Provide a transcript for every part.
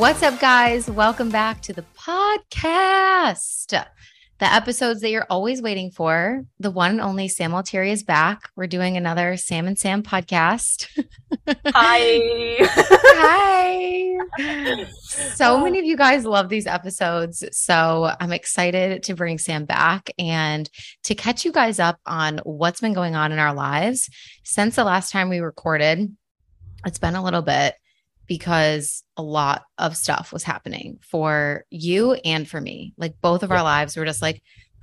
What's up, guys? Welcome back to the podcast. The episodes that you're always waiting for. The one and only Sam Altieri is back. We're doing another Sam and Sam podcast. Hi. Hi. So oh. many of you guys love these episodes. So I'm excited to bring Sam back and to catch you guys up on what's been going on in our lives since the last time we recorded. It's been a little bit because a lot of stuff was happening for you and for me. Like both of yeah. our lives were just like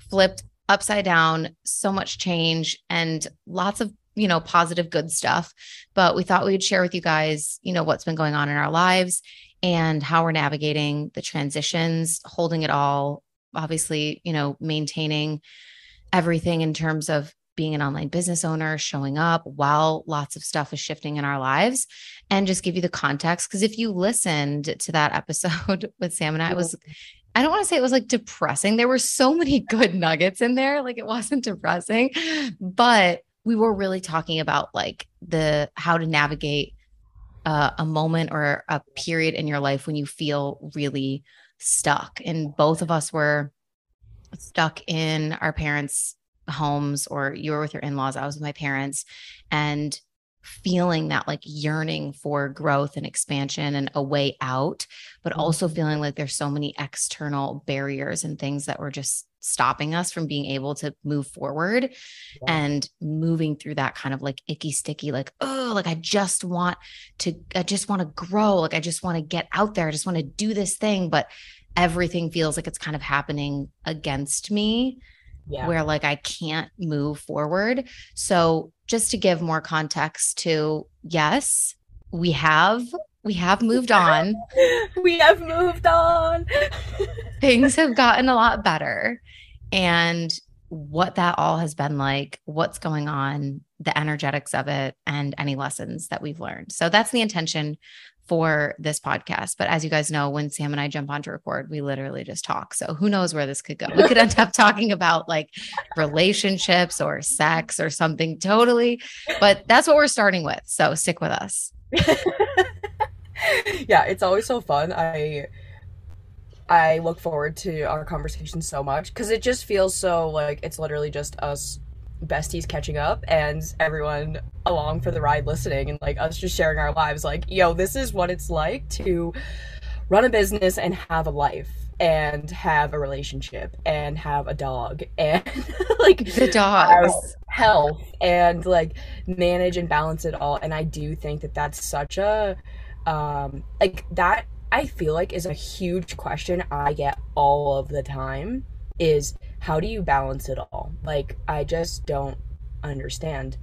flipped upside down, so much change and lots of, you know, positive, good stuff. But we thought we'd share with you guys, you know, what's been going on in our lives and how we're navigating the transitions, holding it all, obviously, you know, maintaining everything in terms of being an online business owner, showing up while lots of stuff is shifting in our lives, and just give you the context. Because if you listened to that episode with Sam and I, it was, I don't want to say it was like depressing. There were so many good nuggets in there. Like it wasn't depressing, but we were really talking about like the how to navigate uh, a moment or a period in your life when you feel really stuck. And both of us were stuck in our parents' homes or you were with your in-laws i was with my parents and feeling that like yearning for growth and expansion and a way out but also mm-hmm. feeling like there's so many external barriers and things that were just stopping us from being able to move forward yeah. and moving through that kind of like icky sticky like oh like i just want to i just want to grow like i just want to get out there i just want to do this thing but everything feels like it's kind of happening against me yeah. where like I can't move forward. So just to give more context to yes, we have we have moved on. we have moved on. Things have gotten a lot better. And what that all has been like, what's going on, the energetics of it, and any lessons that we've learned. So that's the intention for this podcast. But as you guys know, when Sam and I jump on to record, we literally just talk. So who knows where this could go? We could end up talking about like relationships or sex or something totally. But that's what we're starting with. So stick with us. yeah, it's always so fun. I I look forward to our conversation so much because it just feels so like it's literally just us besties catching up and everyone along for the ride listening and like us just sharing our lives like yo this is what it's like to run a business and have a life and have a relationship and have a dog and like the dogs. health and like manage and balance it all. And i do think that that's such a um like that i feel like is a huge question i get all of the time is how do you balance it all? Like, I just don't understand.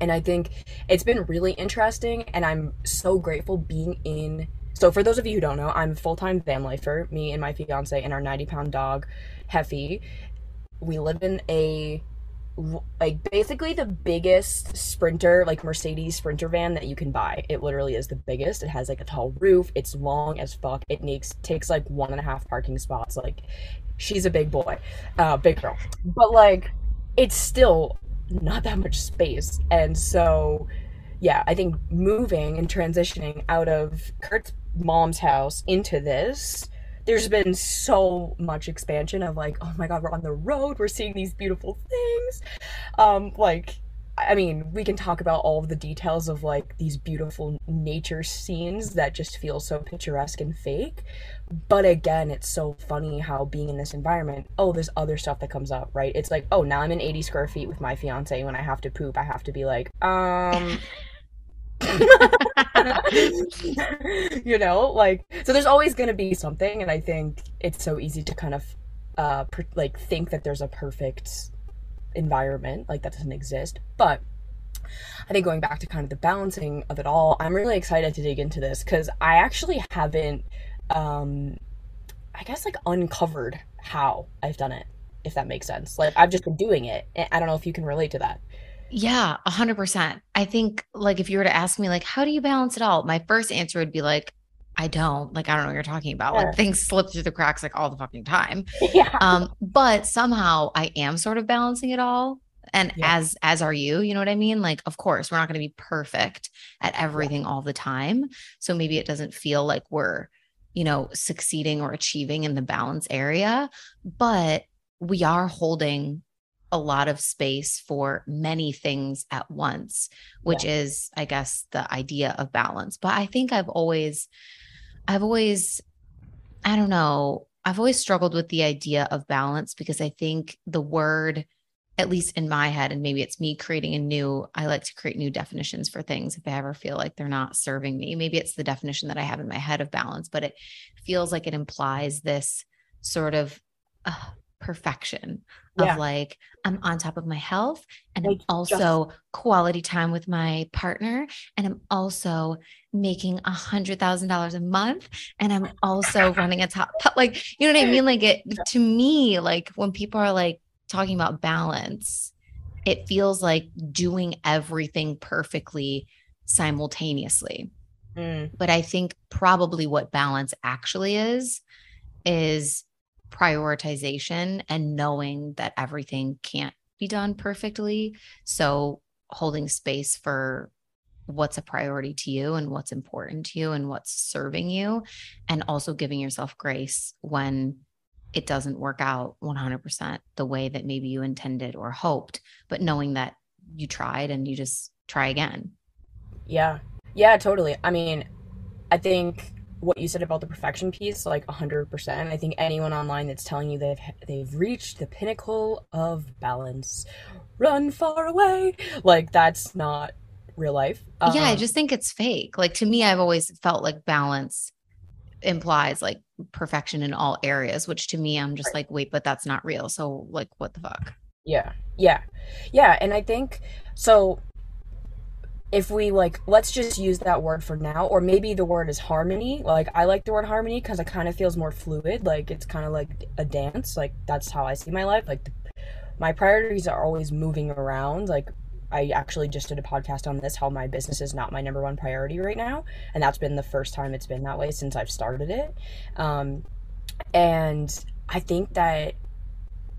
And I think it's been really interesting, and I'm so grateful being in. So, for those of you who don't know, I'm full time van lifer, me and my fiance and our 90 pound dog, Heffy. We live in a like basically the biggest sprinter like mercedes sprinter van that you can buy it literally is the biggest it has like a tall roof it's long as fuck it takes like one and a half parking spots like she's a big boy, uh, big girl. But like, it's still not that much space. And so, yeah, I think moving and transitioning out of Kurt's mom's house into this, there's been so much expansion of like, oh my god, we're on the road, we're seeing these beautiful things. Um, like, I mean, we can talk about all of the details of like these beautiful nature scenes that just feel so picturesque and fake. But again, it's so funny how being in this environment, oh, there's other stuff that comes up, right? It's like, oh, now I'm in 80 square feet with my fiance. When I have to poop, I have to be like, um, you know, like, so there's always going to be something. And I think it's so easy to kind of uh per- like think that there's a perfect environment like that doesn't exist but I think going back to kind of the balancing of it all, I'm really excited to dig into this because I actually haven't, um, I guess, like uncovered how I've done it, if that makes sense. Like I've just been doing it. I don't know if you can relate to that. Yeah, a hundred percent. I think like if you were to ask me like, how do you balance it all? My first answer would be like, I don't like I don't know what you're talking about. Yeah. Like things slip through the cracks like all the fucking time. Yeah. Um, but somehow I am sort of balancing it all and yeah. as as are you you know what i mean like of course we're not going to be perfect at everything yeah. all the time so maybe it doesn't feel like we're you know succeeding or achieving in the balance area but we are holding a lot of space for many things at once which yeah. is i guess the idea of balance but i think i've always i've always i don't know i've always struggled with the idea of balance because i think the word at least in my head, and maybe it's me creating a new, I like to create new definitions for things if I ever feel like they're not serving me. Maybe it's the definition that I have in my head of balance, but it feels like it implies this sort of uh, perfection yeah. of like, I'm on top of my health and like I'm also just- quality time with my partner. And I'm also making a hundred thousand dollars a month. And I'm also running a top, like, you know what I mean? Like it to me, like when people are like, talking about balance, it feels like doing everything perfectly simultaneously. Mm. But I think probably what balance actually is, is prioritization and knowing that everything can't be done perfectly. So holding space for what's a priority to you and what's important to you and what's serving you, and also giving yourself grace when it doesn't work out 100% the way that maybe you intended or hoped, but knowing that you tried and you just try again. Yeah. Yeah, totally. I mean, I think what you said about the perfection piece like 100%. I think anyone online that's telling you they've they've reached the pinnacle of balance, run far away, like that's not real life. Um, yeah, I um, just think it's fake. Like to me I've always felt like balance implies like perfection in all areas, which to me, I'm just right. like, wait, but that's not real. So, like, what the fuck? Yeah. Yeah. Yeah. And I think so. If we like, let's just use that word for now, or maybe the word is harmony. Like, I like the word harmony because it kind of feels more fluid. Like, it's kind of like a dance. Like, that's how I see my life. Like, the, my priorities are always moving around. Like, I actually just did a podcast on this how my business is not my number one priority right now. And that's been the first time it's been that way since I've started it. Um, and I think that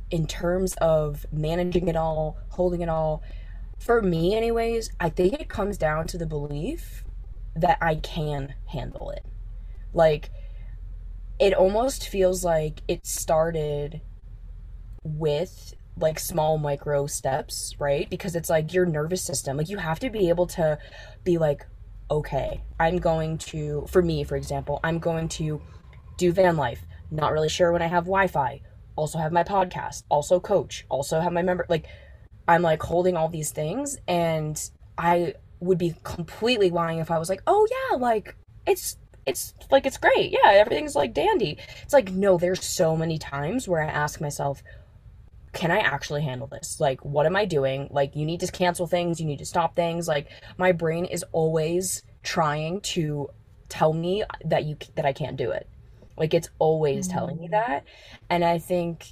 in terms of managing it all, holding it all, for me, anyways, I think it comes down to the belief that I can handle it. Like, it almost feels like it started with like small micro steps, right? Because it's like your nervous system. Like you have to be able to be like, okay, I'm going to, for me, for example, I'm going to do van life. Not really sure when I have Wi Fi. Also have my podcast. Also coach. Also have my member. Like, I'm like holding all these things. And I would be completely lying if I was like, oh yeah, like it's it's like it's great. Yeah, everything's like dandy. It's like no, there's so many times where I ask myself, can I actually handle this? Like, what am I doing? Like, you need to cancel things, you need to stop things. Like, my brain is always trying to tell me that you that I can't do it. Like, it's always mm-hmm. telling me mm. that. And I think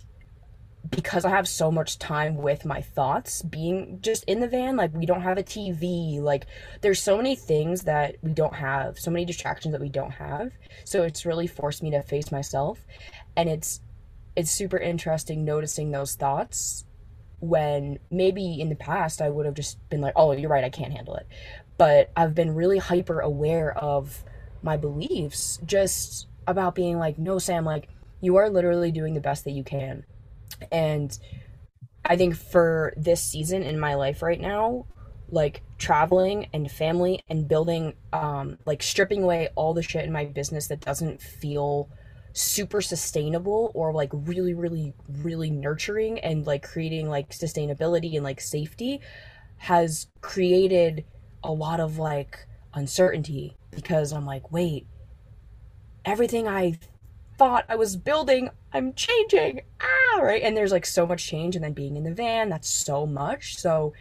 because I have so much time with my thoughts being just in the van, like we don't have a TV, like there's so many things that we don't have, so many distractions that we don't have. So it's really forced me to face myself. And it's it's super interesting noticing those thoughts when maybe in the past I would have just been like, oh, you're right, I can't handle it. But I've been really hyper aware of my beliefs just about being like, no, Sam, like, you are literally doing the best that you can. And I think for this season in my life right now, like traveling and family and building, um, like stripping away all the shit in my business that doesn't feel super sustainable or like really really really nurturing and like creating like sustainability and like safety has created a lot of like uncertainty because I'm like wait everything I thought I was building, I'm changing. Ah, right. And there's like so much change. And then being in the van, that's so much. So,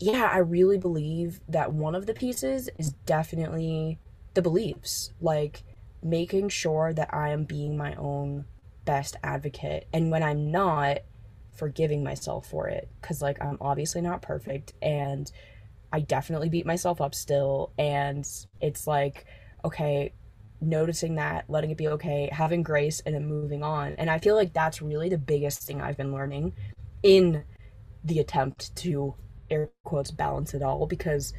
yeah, I really believe that one of the pieces is definitely the beliefs. Like making sure that I am being my own best advocate. And when I'm not, forgiving myself for it. Cause like I'm obviously not perfect. And I definitely beat myself up still. And it's like, okay, noticing that, letting it be okay, having grace, and then moving on. And I feel like that's really the biggest thing I've been learning in the attempt to air quotes balance it all because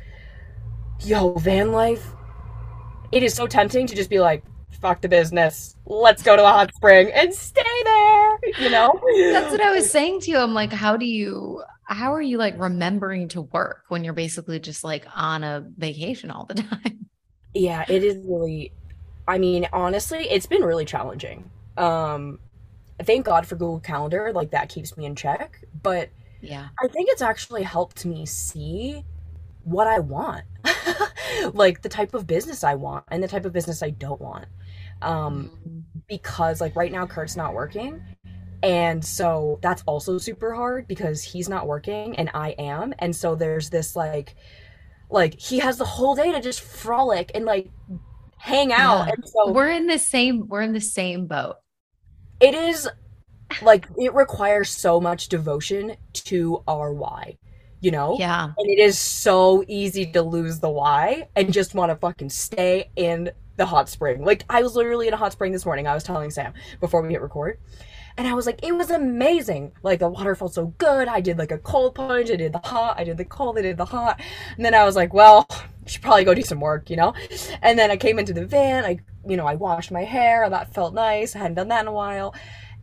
yo, van life, it is so tempting to just be like, fuck the business. Let's go to a hot spring and stay there. You know? That's what I was saying to you. I'm like, how do you how are you like remembering to work when you're basically just like on a vacation all the time? Yeah, it is really I mean, honestly, it's been really challenging. Um, thank God for Google Calendar, like that keeps me in check. But yeah, I think it's actually helped me see what I want, like the type of business I want and the type of business I don't want. Um, mm-hmm. because like right now, Kurt's not working. And so that's also super hard because he's not working and I am. And so there's this like, like he has the whole day to just frolic and like hang out. Yeah. And so we're in the same we're in the same boat. It is like it requires so much devotion to our why, you know? Yeah. And it is so easy to lose the why and just want to fucking stay in the hot spring. Like I was literally in a hot spring this morning. I was telling Sam before we hit record. And I was like, it was amazing. Like the water felt so good. I did like a cold plunge. I did the hot. I did the cold. I did the hot. And then I was like, well, should probably go do some work, you know? And then I came into the van. I, you know, I washed my hair. That felt nice. I hadn't done that in a while.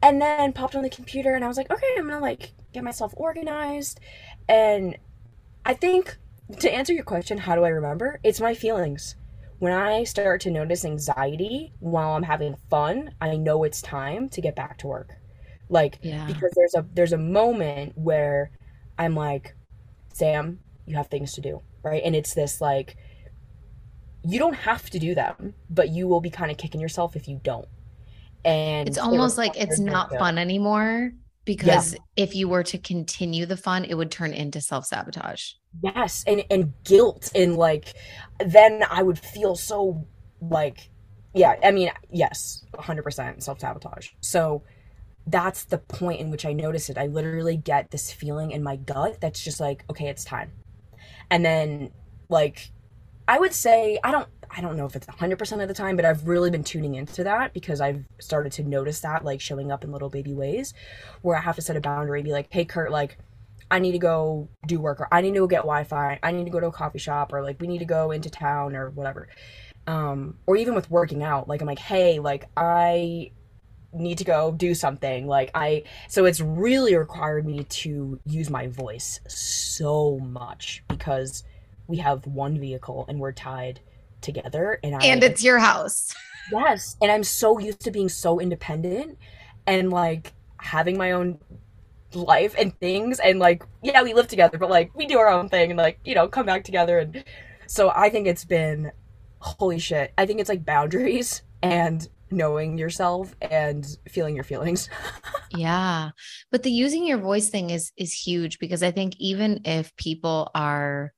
And then popped on the computer and I was like, okay, I'm gonna like get myself organized. And I think to answer your question, how do I remember? It's my feelings when I start to notice anxiety while I'm having fun, I know it's time to get back to work. Like yeah. because there's a there's a moment where I'm like, Sam, you have things to do, right? And it's this like you don't have to do them, but you will be kind of kicking yourself if you don't. And it's almost like it's not fun anymore because yeah. if you were to continue the fun, it would turn into self sabotage. Yes, and and guilt and like then I would feel so like yeah, I mean, yes, 100% self sabotage. So that's the point in which I notice it. I literally get this feeling in my gut that's just like, okay, it's time. And then like I would say I don't I don't know if it's 100% of the time, but I've really been tuning into that because I've started to notice that like showing up in little baby ways where I have to set a boundary be like, "Hey Kurt, like I need to go do work or I need to go get Wi-Fi. I need to go to a coffee shop or like we need to go into town or whatever." Um or even with working out, like I'm like, "Hey, like I need to go do something like i so it's really required me to use my voice so much because we have one vehicle and we're tied together and I, and it's your house. Yes and i'm so used to being so independent and like having my own life and things and like yeah we live together but like we do our own thing and like you know come back together and so i think it's been holy shit i think it's like boundaries and knowing yourself and feeling your feelings. yeah. But the using your voice thing is is huge because I think even if people are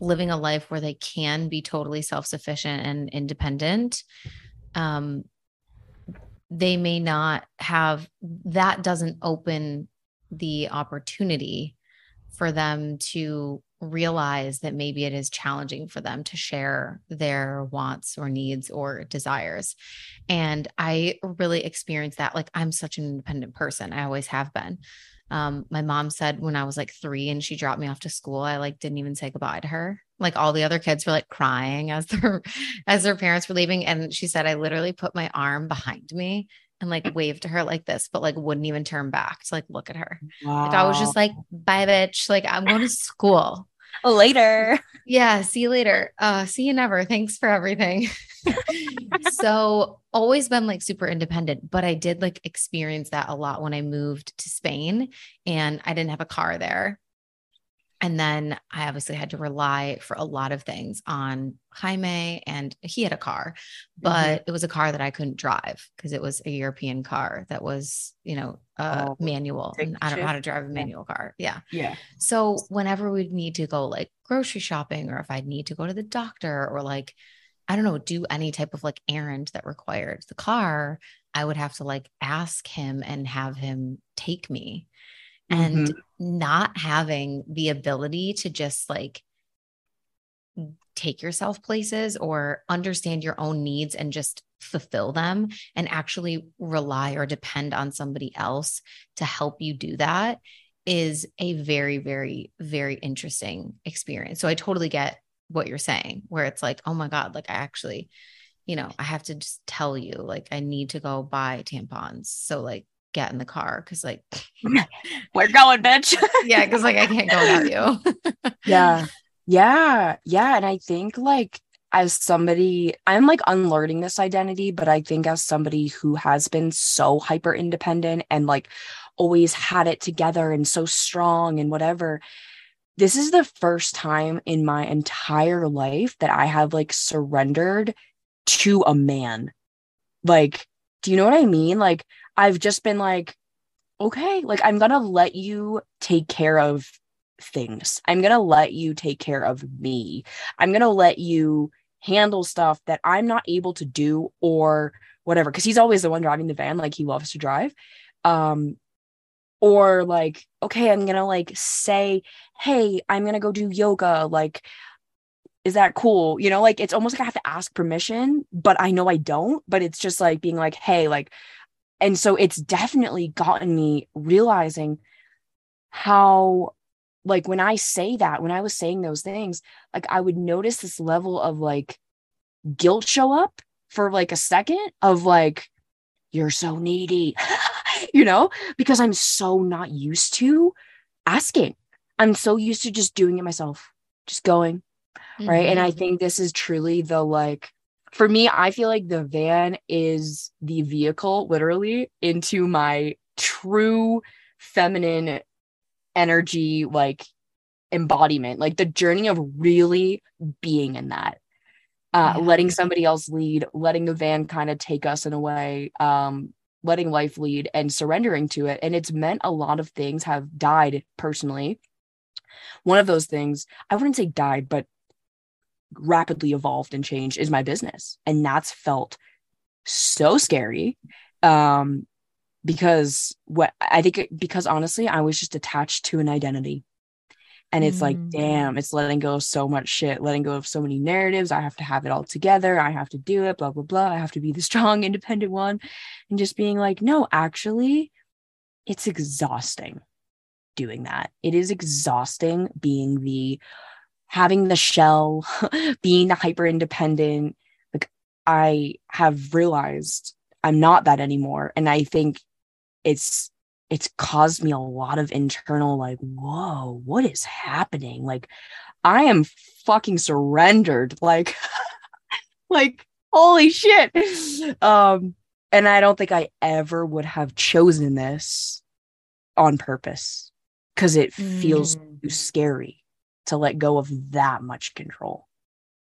living a life where they can be totally self-sufficient and independent, um they may not have that doesn't open the opportunity for them to realize that maybe it is challenging for them to share their wants or needs or desires. And I really experienced that. Like, I'm such an independent person, I always have been. Um, my mom said when I was like three and she dropped me off to school, I like didn't even say goodbye to her. Like all the other kids were like crying as their as their parents were leaving. And she said I literally put my arm behind me and like waved to her like this, but like wouldn't even turn back to like look at her. Wow. Like I was just like, bye, bitch. Like I'm going to school. later. Yeah. See you later. Uh, see you never. Thanks for everything. so always been like super independent, but I did like experience that a lot when I moved to Spain and I didn't have a car there. And then I obviously had to rely for a lot of things on Jaime, and he had a car, but mm-hmm. it was a car that I couldn't drive because it was a European car that was, you know, uh, oh, manual. And I don't know how to drive a manual yeah. car. Yeah. Yeah. So whenever we'd need to go like grocery shopping, or if I'd need to go to the doctor, or like, I don't know, do any type of like errand that required the car, I would have to like ask him and have him take me and mm-hmm. not having the ability to just like take yourself places or understand your own needs and just fulfill them and actually rely or depend on somebody else to help you do that is a very very very interesting experience so i totally get what you're saying where it's like oh my god like i actually you know i have to just tell you like i need to go buy tampons so like get in the car because like we're going bitch. Yeah because like i can't go without you. Yeah. Yeah. Yeah and i think like as somebody i'm like unlearning this identity but i think as somebody who has been so hyper independent and like always had it together and so strong and whatever this is the first time in my entire life that i have like surrendered to a man. Like do you know what i mean like I've just been like, okay, like I'm going to let you take care of things. I'm going to let you take care of me. I'm going to let you handle stuff that I'm not able to do or whatever cuz he's always the one driving the van like he loves to drive. Um or like okay, I'm to like say, "Hey, I'm to go do yoga." Like is that cool? You know, like it's almost like I have to ask permission, but I know I don't, but it's just like being like, "Hey, like and so it's definitely gotten me realizing how like when i say that when i was saying those things like i would notice this level of like guilt show up for like a second of like you're so needy you know because i'm so not used to asking i'm so used to just doing it myself just going mm-hmm. right and i mm-hmm. think this is truly the like for me, I feel like the van is the vehicle literally into my true feminine energy, like embodiment, like the journey of really being in that. Uh, yeah. letting somebody else lead, letting the van kind of take us in a way, um, letting life lead and surrendering to it. And it's meant a lot of things have died personally. One of those things, I wouldn't say died, but rapidly evolved and changed is my business. And that's felt so scary um because what i think it, because honestly i was just attached to an identity. And it's mm. like damn it's letting go of so much shit letting go of so many narratives. I have to have it all together. I have to do it blah blah blah. I have to be the strong independent one. And just being like no actually it's exhausting doing that. It is exhausting being the having the shell, being the hyper independent, like I have realized I'm not that anymore. And I think it's it's caused me a lot of internal like, whoa, what is happening? Like I am fucking surrendered. Like, like, holy shit. Um, and I don't think I ever would have chosen this on purpose because it feels mm. too scary to let go of that much control.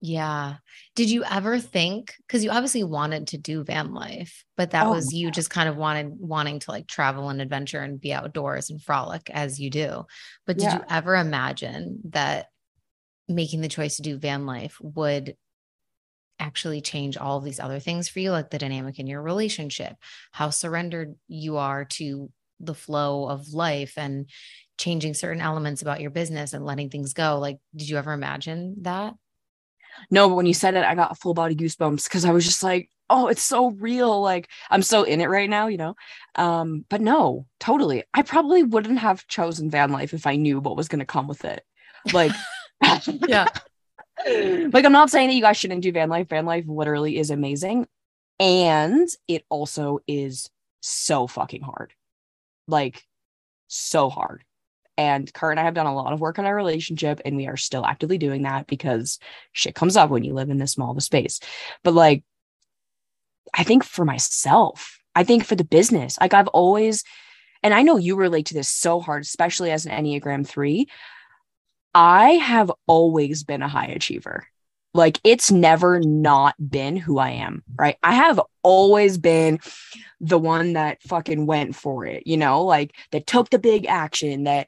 Yeah. Did you ever think cuz you obviously wanted to do van life, but that oh, was you just kind of wanted wanting to like travel and adventure and be outdoors and frolic as you do. But did yeah. you ever imagine that making the choice to do van life would actually change all of these other things for you like the dynamic in your relationship, how surrendered you are to the flow of life and changing certain elements about your business and letting things go. Like, did you ever imagine that? No, but when you said it, I got full body goosebumps because I was just like, oh, it's so real. Like I'm so in it right now, you know? Um, but no, totally. I probably wouldn't have chosen van life if I knew what was gonna come with it. Like yeah. like I'm not saying that you guys shouldn't do van life. Van life literally is amazing. And it also is so fucking hard. Like so hard. And Kurt and I have done a lot of work on our relationship, and we are still actively doing that because shit comes up when you live in this small of a space. But like, I think for myself, I think for the business, like I've always, and I know you relate to this so hard, especially as an Enneagram three. I have always been a high achiever. Like it's never not been who I am, right? I have always been the one that fucking went for it, you know, like that took the big action, that,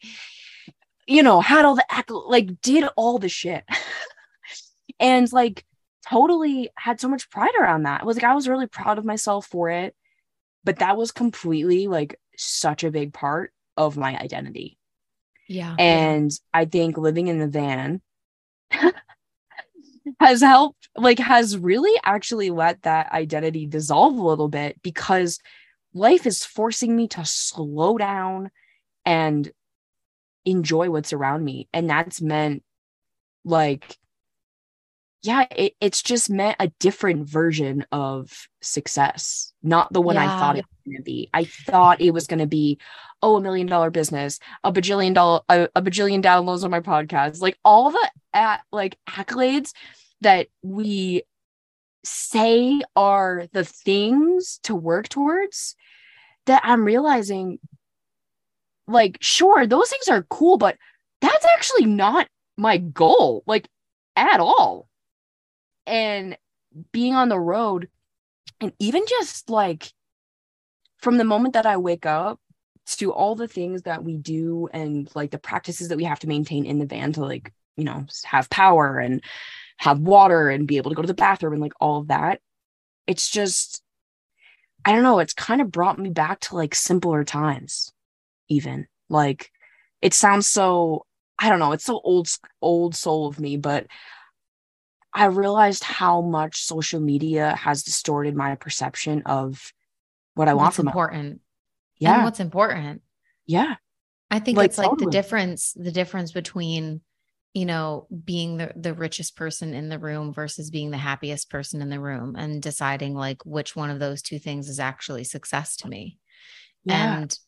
you know, had all the act, like did all the shit. and like totally had so much pride around that. It was like I was really proud of myself for it. But that was completely like such a big part of my identity. Yeah. And I think living in the van has helped, like, has really actually let that identity dissolve a little bit because life is forcing me to slow down and enjoy what's around me. And that's meant like yeah, it, it's just meant a different version of success, not the one yeah. I thought it was going to be. I thought it was going to be, oh, a million dollar business, a bajillion dollar, a, a bajillion downloads on my podcast, like all the at, like accolades that we say are the things to work towards. That I'm realizing, like, sure, those things are cool, but that's actually not my goal, like, at all and being on the road and even just like from the moment that I wake up to all the things that we do and like the practices that we have to maintain in the van to like, you know, have power and have water and be able to go to the bathroom and like all of that. It's just, I don't know, it's kind of brought me back to like simpler times, even. Like, it sounds so, I don't know, it's so old, old soul of me, but I realized how much social media has distorted my perception of what I want what's from important. Yeah. And what's important. Yeah. I think like, it's like totally. the difference, the difference between, you know, being the, the richest person in the room versus being the happiest person in the room and deciding like which one of those two things is actually success to me. Yeah. And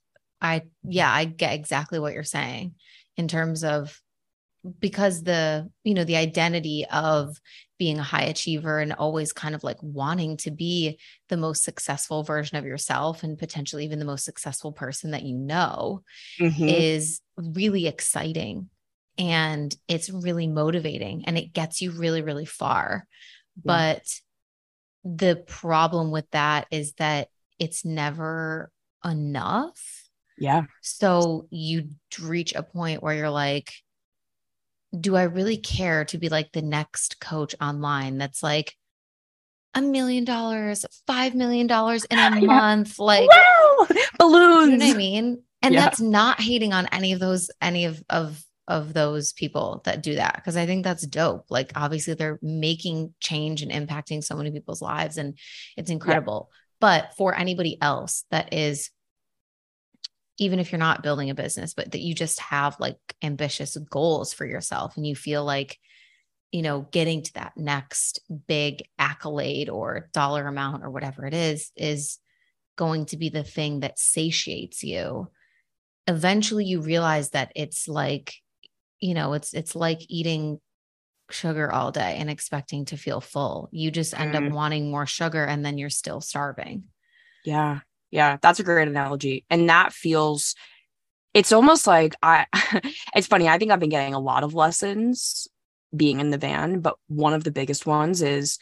I, yeah, I get exactly what you're saying in terms of because the you know the identity of being a high achiever and always kind of like wanting to be the most successful version of yourself and potentially even the most successful person that you know mm-hmm. is really exciting and it's really motivating and it gets you really really far yeah. but the problem with that is that it's never enough yeah so you reach a point where you're like do I really care to be like the next coach online that's like a million dollars, five million dollars in a month? Like wow! balloons. You know what I mean? And yeah. that's not hating on any of those, any of of of those people that do that because I think that's dope. Like obviously they're making change and impacting so many people's lives and it's incredible. Yeah. But for anybody else that is even if you're not building a business, but that you just have like ambitious goals for yourself and you feel like, you know, getting to that next big accolade or dollar amount or whatever it is, is going to be the thing that satiates you. Eventually you realize that it's like, you know, it's it's like eating sugar all day and expecting to feel full. You just end mm. up wanting more sugar and then you're still starving. Yeah. Yeah, that's a great analogy. And that feels it's almost like I it's funny, I think I've been getting a lot of lessons being in the van, but one of the biggest ones is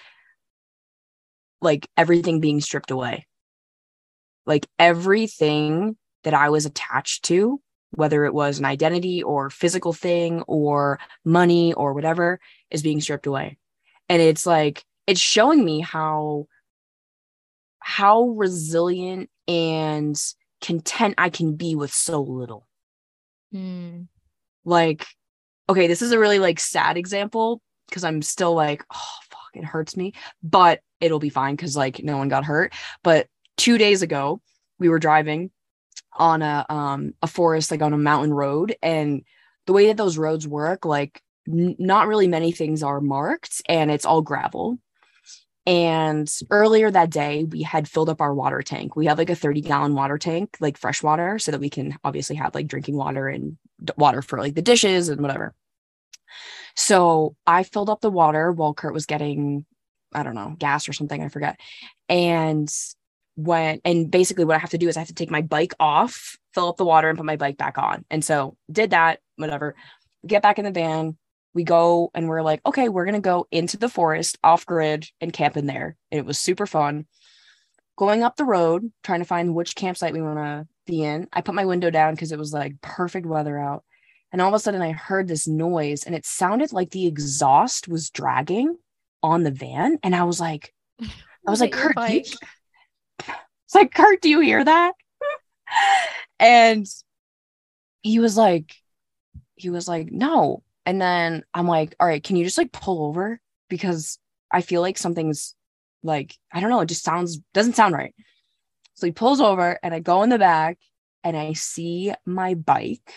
like everything being stripped away. Like everything that I was attached to, whether it was an identity or physical thing or money or whatever, is being stripped away. And it's like, it's showing me how how resilient and content I can be with so little. Mm. Like, okay, this is a really like sad example because I'm still like, oh fuck, it hurts me, but it'll be fine because like no one got hurt. But two days ago, we were driving on a um a forest like on a mountain road and the way that those roads work like n- not really many things are marked and it's all gravel and earlier that day, we had filled up our water tank. We have like a 30 gallon water tank, like fresh water, so that we can obviously have like drinking water and water for like the dishes and whatever. So I filled up the water while Kurt was getting, I don't know, gas or something, I forget. And when, and basically what I have to do is I have to take my bike off, fill up the water, and put my bike back on. And so did that, whatever. get back in the van. We go and we're like, okay, we're gonna go into the forest off grid and camp in there. And it was super fun. Going up the road, trying to find which campsite we want to be in. I put my window down because it was like perfect weather out. And all of a sudden I heard this noise and it sounded like the exhaust was dragging on the van. And I was like, I was like, Kurt, you, it's like, Kurt, do you hear that? and he was like, he was like, no. And then I'm like, all right, can you just like pull over? Because I feel like something's like, I don't know, it just sounds, doesn't sound right. So he pulls over and I go in the back and I see my bike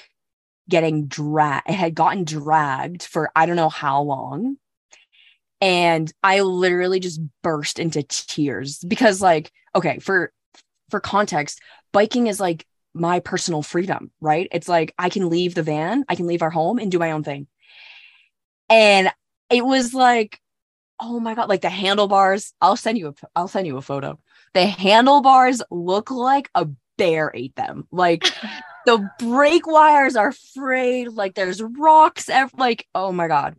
getting dragged. It had gotten dragged for I don't know how long. And I literally just burst into tears because like, okay, for for context, biking is like my personal freedom, right? It's like I can leave the van, I can leave our home and do my own thing. And it was like, oh my god, like the handlebars. I'll send you a I'll send you a photo. The handlebars look like a bear ate them. Like the brake wires are frayed, like there's rocks ev- like oh my god.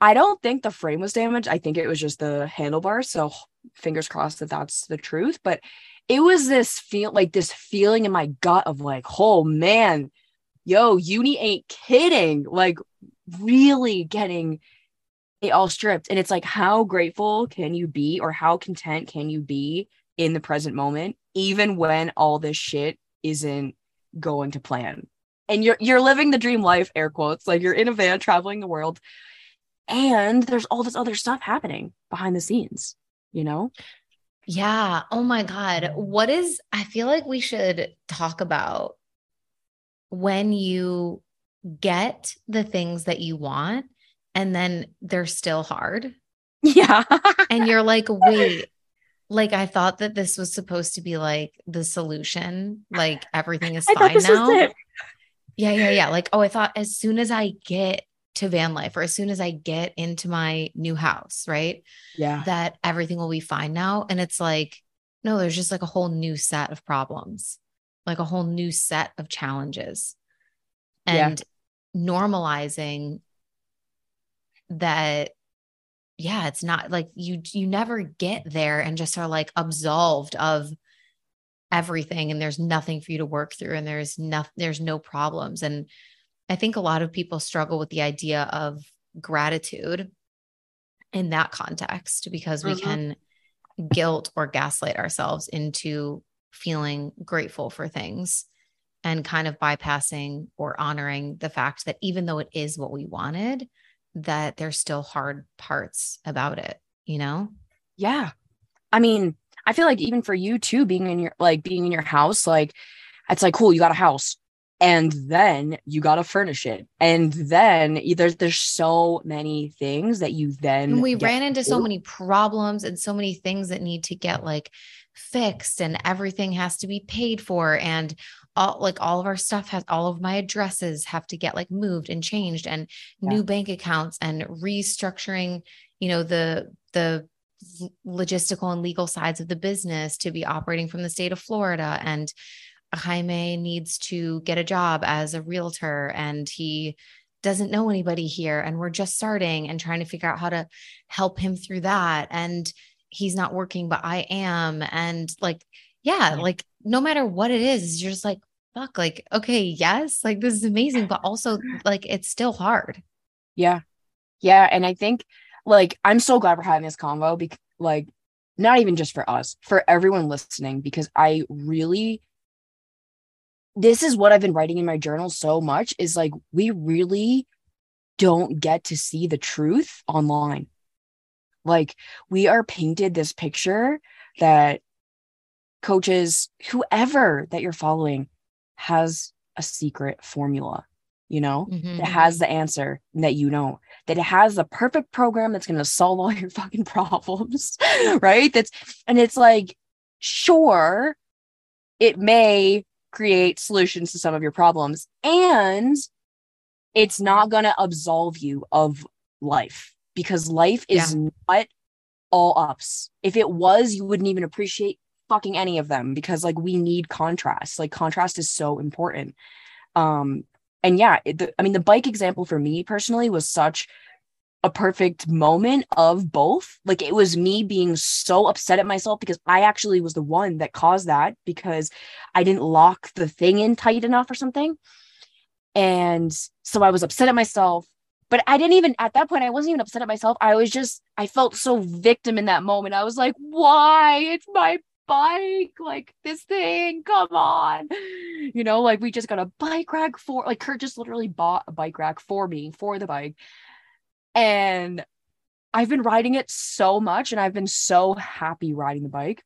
I don't think the frame was damaged. I think it was just the handlebars. So fingers crossed that that's the truth, but it was this feel like this feeling in my gut of like, oh man, yo, uni ain't kidding. Like really getting it all stripped. And it's like, how grateful can you be or how content can you be in the present moment, even when all this shit isn't going to plan? And you're you're living the dream life, air quotes, like you're in a van traveling the world. And there's all this other stuff happening behind the scenes, you know? Yeah. Oh my God. What is, I feel like we should talk about when you get the things that you want and then they're still hard. Yeah. and you're like, wait, like I thought that this was supposed to be like the solution, like everything is fine now. Yeah, yeah, yeah. Like, oh, I thought as soon as I get to van life or as soon as I get into my new house, right? Yeah. That everything will be fine now. And it's like, no, there's just like a whole new set of problems, like a whole new set of challenges. And. Normalizing that yeah, it's not like you you never get there and just are like absolved of everything and there's nothing for you to work through and there's no there's no problems and I think a lot of people struggle with the idea of gratitude in that context because we mm-hmm. can guilt or gaslight ourselves into feeling grateful for things and kind of bypassing or honoring the fact that even though it is what we wanted that there's still hard parts about it you know? Yeah. I mean i feel like even for you too being in your like being in your house like it's like cool you got a house and then you got to furnish it and then there's there's so many things that you then and we ran into so many problems and so many things that need to get like fixed and everything has to be paid for and all like all of our stuff has all of my addresses have to get like moved and changed and yeah. new bank accounts and restructuring you know the the logistical and legal sides of the business to be operating from the state of Florida. And Jaime needs to get a job as a realtor and he doesn't know anybody here and we're just starting and trying to figure out how to help him through that. And he's not working but I am. And like yeah, like no matter what it is you're just like fuck like okay yes like this is amazing but also like it's still hard. Yeah. Yeah and I think like I'm so glad we're having this convo because like not even just for us for everyone listening because I really this is what I've been writing in my journal so much is like we really don't get to see the truth online. Like we are painted this picture that coaches, whoever that you're following, has a secret formula, you know, mm-hmm. that has the answer that you know, that it has the perfect program that's going to solve all your fucking problems, right? That's, and it's like, sure, it may create solutions to some of your problems. And it's not going to absolve you of life because life is yeah. not all ups. If it was, you wouldn't even appreciate fucking any of them because like we need contrast. Like contrast is so important. Um and yeah, it, the, I mean, the bike example for me personally was such a perfect moment of both. Like it was me being so upset at myself because I actually was the one that caused that because I didn't lock the thing in tight enough or something. And so I was upset at myself. But I didn't even at that point, I wasn't even upset at myself. I was just, I felt so victim in that moment. I was like, why? It's my bike, like this thing, come on. You know, like we just got a bike rack for like Kurt just literally bought a bike rack for me for the bike. And I've been riding it so much and I've been so happy riding the bike.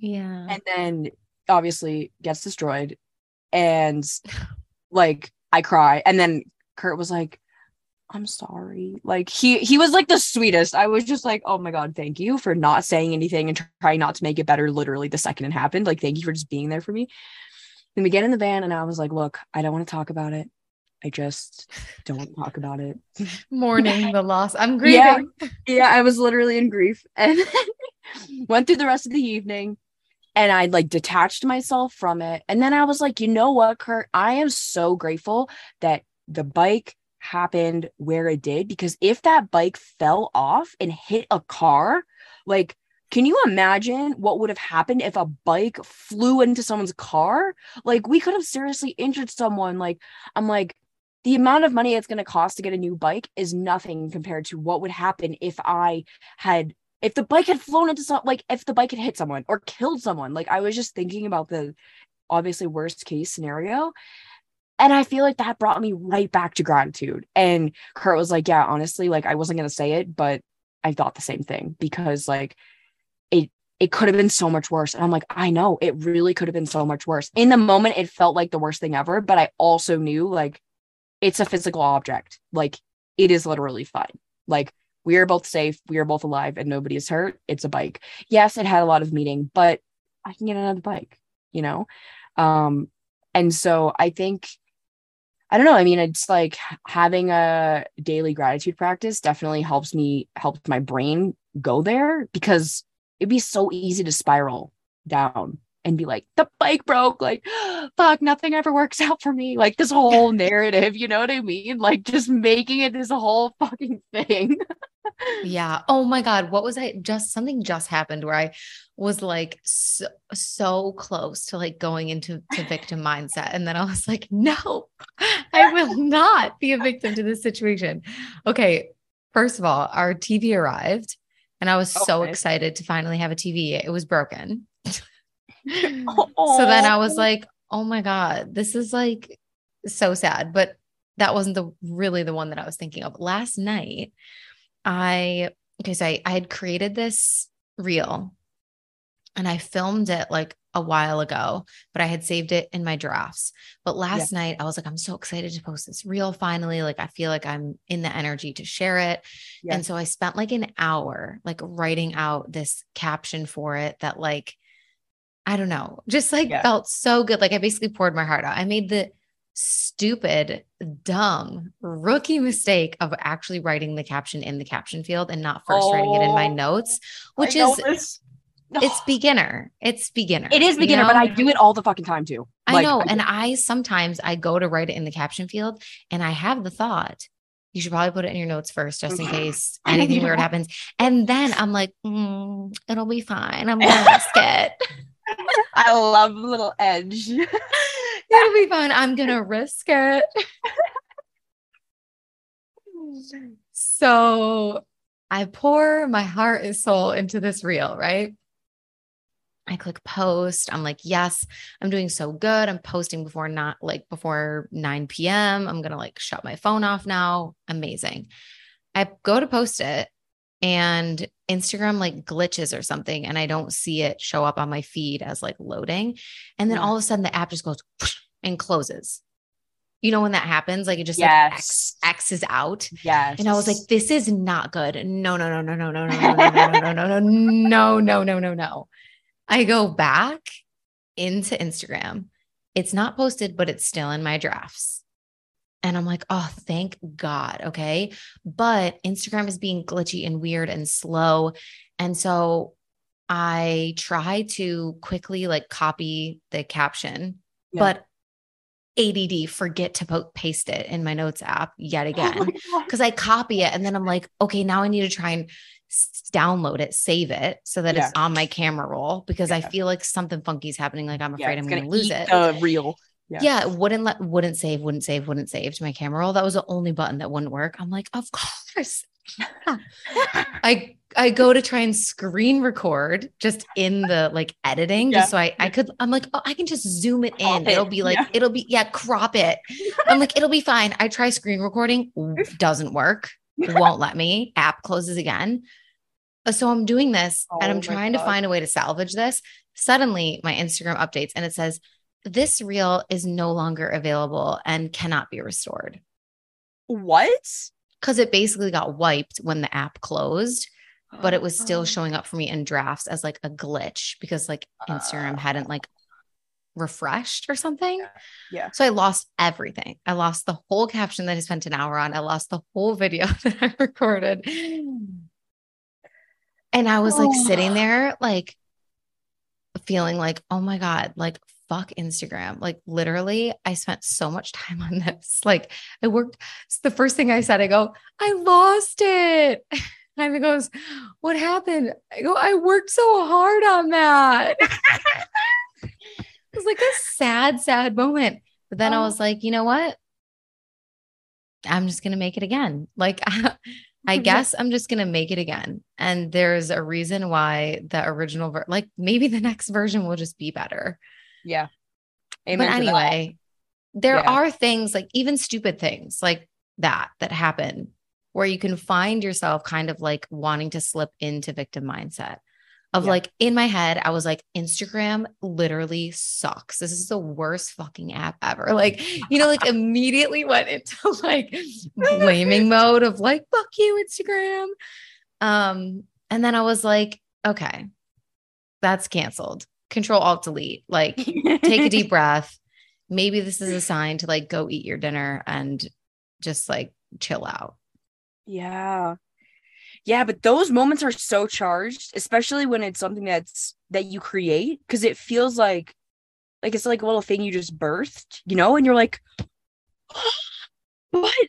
Yeah. And then obviously gets destroyed and like I cry. And then Kurt was like, I'm sorry. Like he he was like the sweetest. I was just like, oh my god, thank you for not saying anything and trying not to make it better. Literally the second it happened. Like thank you for just being there for me. Then we get in the van and I was like, look, I don't want to talk about it. I just don't want to talk about it. Mourning the loss. I'm grieving. Yeah, yeah, I was literally in grief and went through the rest of the evening and I like detached myself from it. And then I was like, you know what, Kurt? I am so grateful that the bike happened where it did because if that bike fell off and hit a car, like can you imagine what would have happened if a bike flew into someone's car? Like we could have seriously injured someone. Like I'm like the amount of money it's going to cost to get a new bike is nothing compared to what would happen if I had if the bike had flown into some like if the bike had hit someone or killed someone. Like I was just thinking about the obviously worst case scenario and I feel like that brought me right back to gratitude. And Kurt was like, Yeah, honestly, like I wasn't going to say it, but I thought the same thing because like it, it could have been so much worse. And I'm like, I know it really could have been so much worse. In the moment, it felt like the worst thing ever, but I also knew like it's a physical object. Like it is literally fine. Like we are both safe, we are both alive, and nobody is hurt. It's a bike. Yes, it had a lot of meaning, but I can get another bike, you know? Um, and so I think I don't know. I mean, it's like having a daily gratitude practice definitely helps me, helps my brain go there because it'd be so easy to spiral down and be like, the bike broke. Like, fuck, nothing ever works out for me. Like, this whole narrative, you know what I mean? Like, just making it this whole fucking thing. yeah. Oh my God. What was I just something just happened where I was like so, so close to like going into to victim mindset. And then I was like, no, I will not be a victim to this situation. Okay. First of all, our TV arrived and I was okay. so excited to finally have a TV. It was broken. so then I was like, oh my God, this is like so sad. But that wasn't the really the one that I was thinking of. Last night, I okay, so I, I had created this reel and I filmed it like a while ago, but I had saved it in my drafts. But last yeah. night I was like, I'm so excited to post this reel finally. Like I feel like I'm in the energy to share it. Yeah. And so I spent like an hour like writing out this caption for it that like I don't know, just like yeah. felt so good. Like I basically poured my heart out. I made the stupid, dumb rookie mistake of actually writing the caption in the caption field and not first oh, writing it in my oh, notes, which is it's beginner. It's beginner. It is beginner, you know? but I do it all the fucking time too. I know. I and I sometimes I go to write it in the caption field and I have the thought, you should probably put it in your notes first, just in case anything weird happens. And then I'm like, mm, it'll be fine. I'm gonna risk it. I love little edge. It'll be fun. I'm gonna risk it. so I pour my heart and soul into this reel, right? I click post. I'm like, yes, I'm doing so good. I'm posting before not like before 9 p.m. I'm gonna like shut my phone off now. Amazing. I go to post it and Instagram like glitches or something, and I don't see it show up on my feed as like loading. And then yeah. all of a sudden the app just goes and closes. You know when that happens, like it just yes. like X, X's out. Yes. And I was like, this is not good. No, no, no, no, no, no, no, no, no, no, no, no, no, no, no, no, no, no, no, no. I go back into Instagram. It's not posted, but it's still in my drafts. And I'm like, oh, thank God. Okay. But Instagram is being glitchy and weird and slow. And so I try to quickly like copy the caption, yeah. but ADD forget to po- paste it in my notes app yet Oh again because I copy it and then I'm like, okay, now I need to try and s- download it, save it so that Yeah. it's on my camera roll because I feel like something funky is happening. Like I'm afraid I'm going to lose it. Reel. Yeah. yeah. it wouldn't let, wouldn't save, wouldn't save, wouldn't save to my camera roll. That was the only button that wouldn't work. I'm like, of course. I I go to try and screen record just in the like editing, Yeah. just so I I could. I'm like, oh, I can just zoom it Crop in. it. It'll be like Yeah. it'll be yeah, crop it. I'm like, it'll be fine. I try screen recording, doesn't work. Won't let me. App closes again. Uh, So I'm doing this and Oh I'm my trying to find a way to salvage this. Suddenly, my Instagram updates and it says this reel is no longer available and cannot be restored what? because it basically got wiped when the app closed but it was Oh. still showing up for me in drafts as like a glitch because like Instagram ah. hadn't like refreshed or something. Yeah. So I lost everything. I lost the whole caption that I spent an hour on. I lost the whole video that I recorded. And I was like Oh. sitting there, like feeling like, oh my God, like fuck Instagram. Like literally, I spent so much time on this. Like I worked. the first thing I said, I go, I lost it. And it goes, What happened? I go, I worked so hard on that. it was like a sad, sad moment. But then I Oh. was like, you know what? I'm just gonna make it again. Like I, guess I'm just gonna make it again. And there's a reason why the original ver- like maybe the next version will just be better. Yeah. but Amen that. anyway, there Yeah. are things like even stupid things like that that happen where you can find yourself kind of like wanting to slip into victim mindset of Yeah. like in my head, I was like, Instagram literally sucks. This is the worst fucking app ever. Like, you know, like immediately went into like blaming mode of like, fuck you, Instagram. Um, and then I was like, okay, that's canceled. Control Alt Delete. Like, take a deep breath. Maybe this is a sign to like go eat your dinner and just like chill out. Yeah. Yeah, but those moments are so charged, especially when it's something that's that you create because it feels like like it's like a little thing you just birthed, you know, and you're like, what?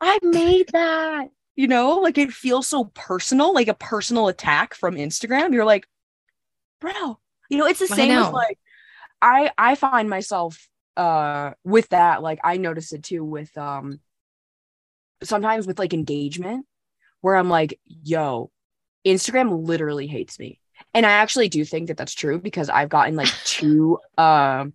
I made that. You know, like it feels so personal, like a personal attack from Instagram. You're like, bro, you know, it's the same with like I I find myself uh with that, like I notice it too with um sometimes with like engagement where I'm like, yo, Instagram literally hates me. And I actually do think that that's true because I've gotten like two, um,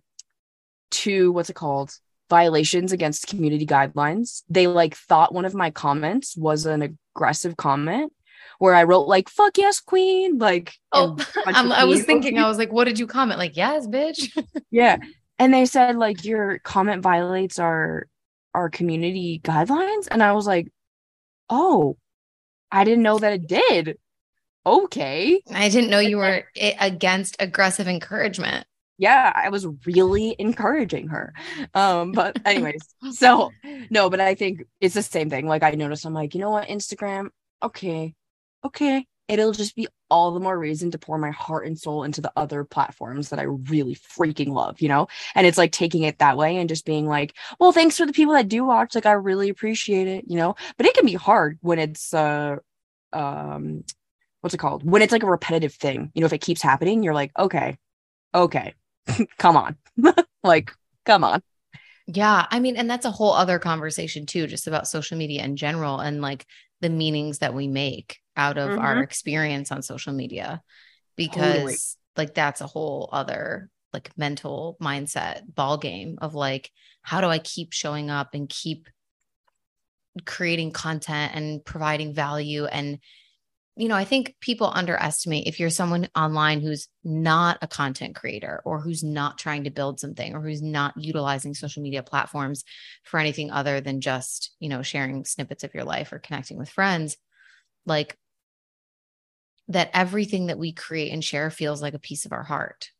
two, what's it called? Violations against community guidelines. They like thought one of my comments was an aggressive comment where I wrote like, fuck yes, queen. Like, Oh, and a bunch I'm, I was thinking. I was like, what did you comment? Like, yes, bitch. Yeah. And they said like your comment violates our our community guidelines. And I was like, oh, I didn't know that it did. Okay. I didn't know you were against aggressive encouragement. Yeah, I was really encouraging her. Um, but anyways, so no, but I think it's the same thing. Like I noticed, I'm like, you know what, Instagram, okay, okay. It'll just be all the more reason to pour my heart and soul into the other platforms that I really freaking love, you know? And it's like taking it that way and just being like, well, thanks for the people that do watch. Like I really appreciate it, you know? But it can be hard when it's uh um what's it called? When it's like a repetitive thing. You know, if it keeps happening, you're like, okay, okay, come on. like, come on. Yeah. I mean, and that's a whole other conversation too, just about social media in general and like the meanings that we make out of our Mhm. experience on social media. Because Totally. like that's a whole other like mental mindset ball game of like, how do I keep showing up and keep creating content and providing value and you know, I think people underestimate if you're someone online who's not a content creator or who's not trying to build something or who's not utilizing social media platforms for anything other than just, you know, sharing snippets of your life or connecting with friends, like that everything that we create and share feels like a piece of our heart.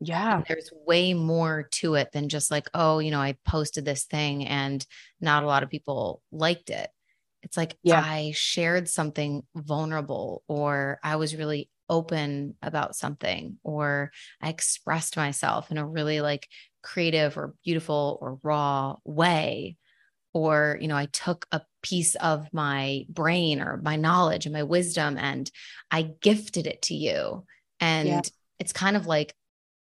Yeah. And there's way more to it than just like, oh, you know, I posted this thing and not a lot of people liked it. It's like Yeah. I shared something vulnerable or I was really open about something or I expressed myself in a really like creative or beautiful or raw way or you know I took a piece of my brain or my knowledge and my wisdom and I gifted it to you and yeah. it's kind of like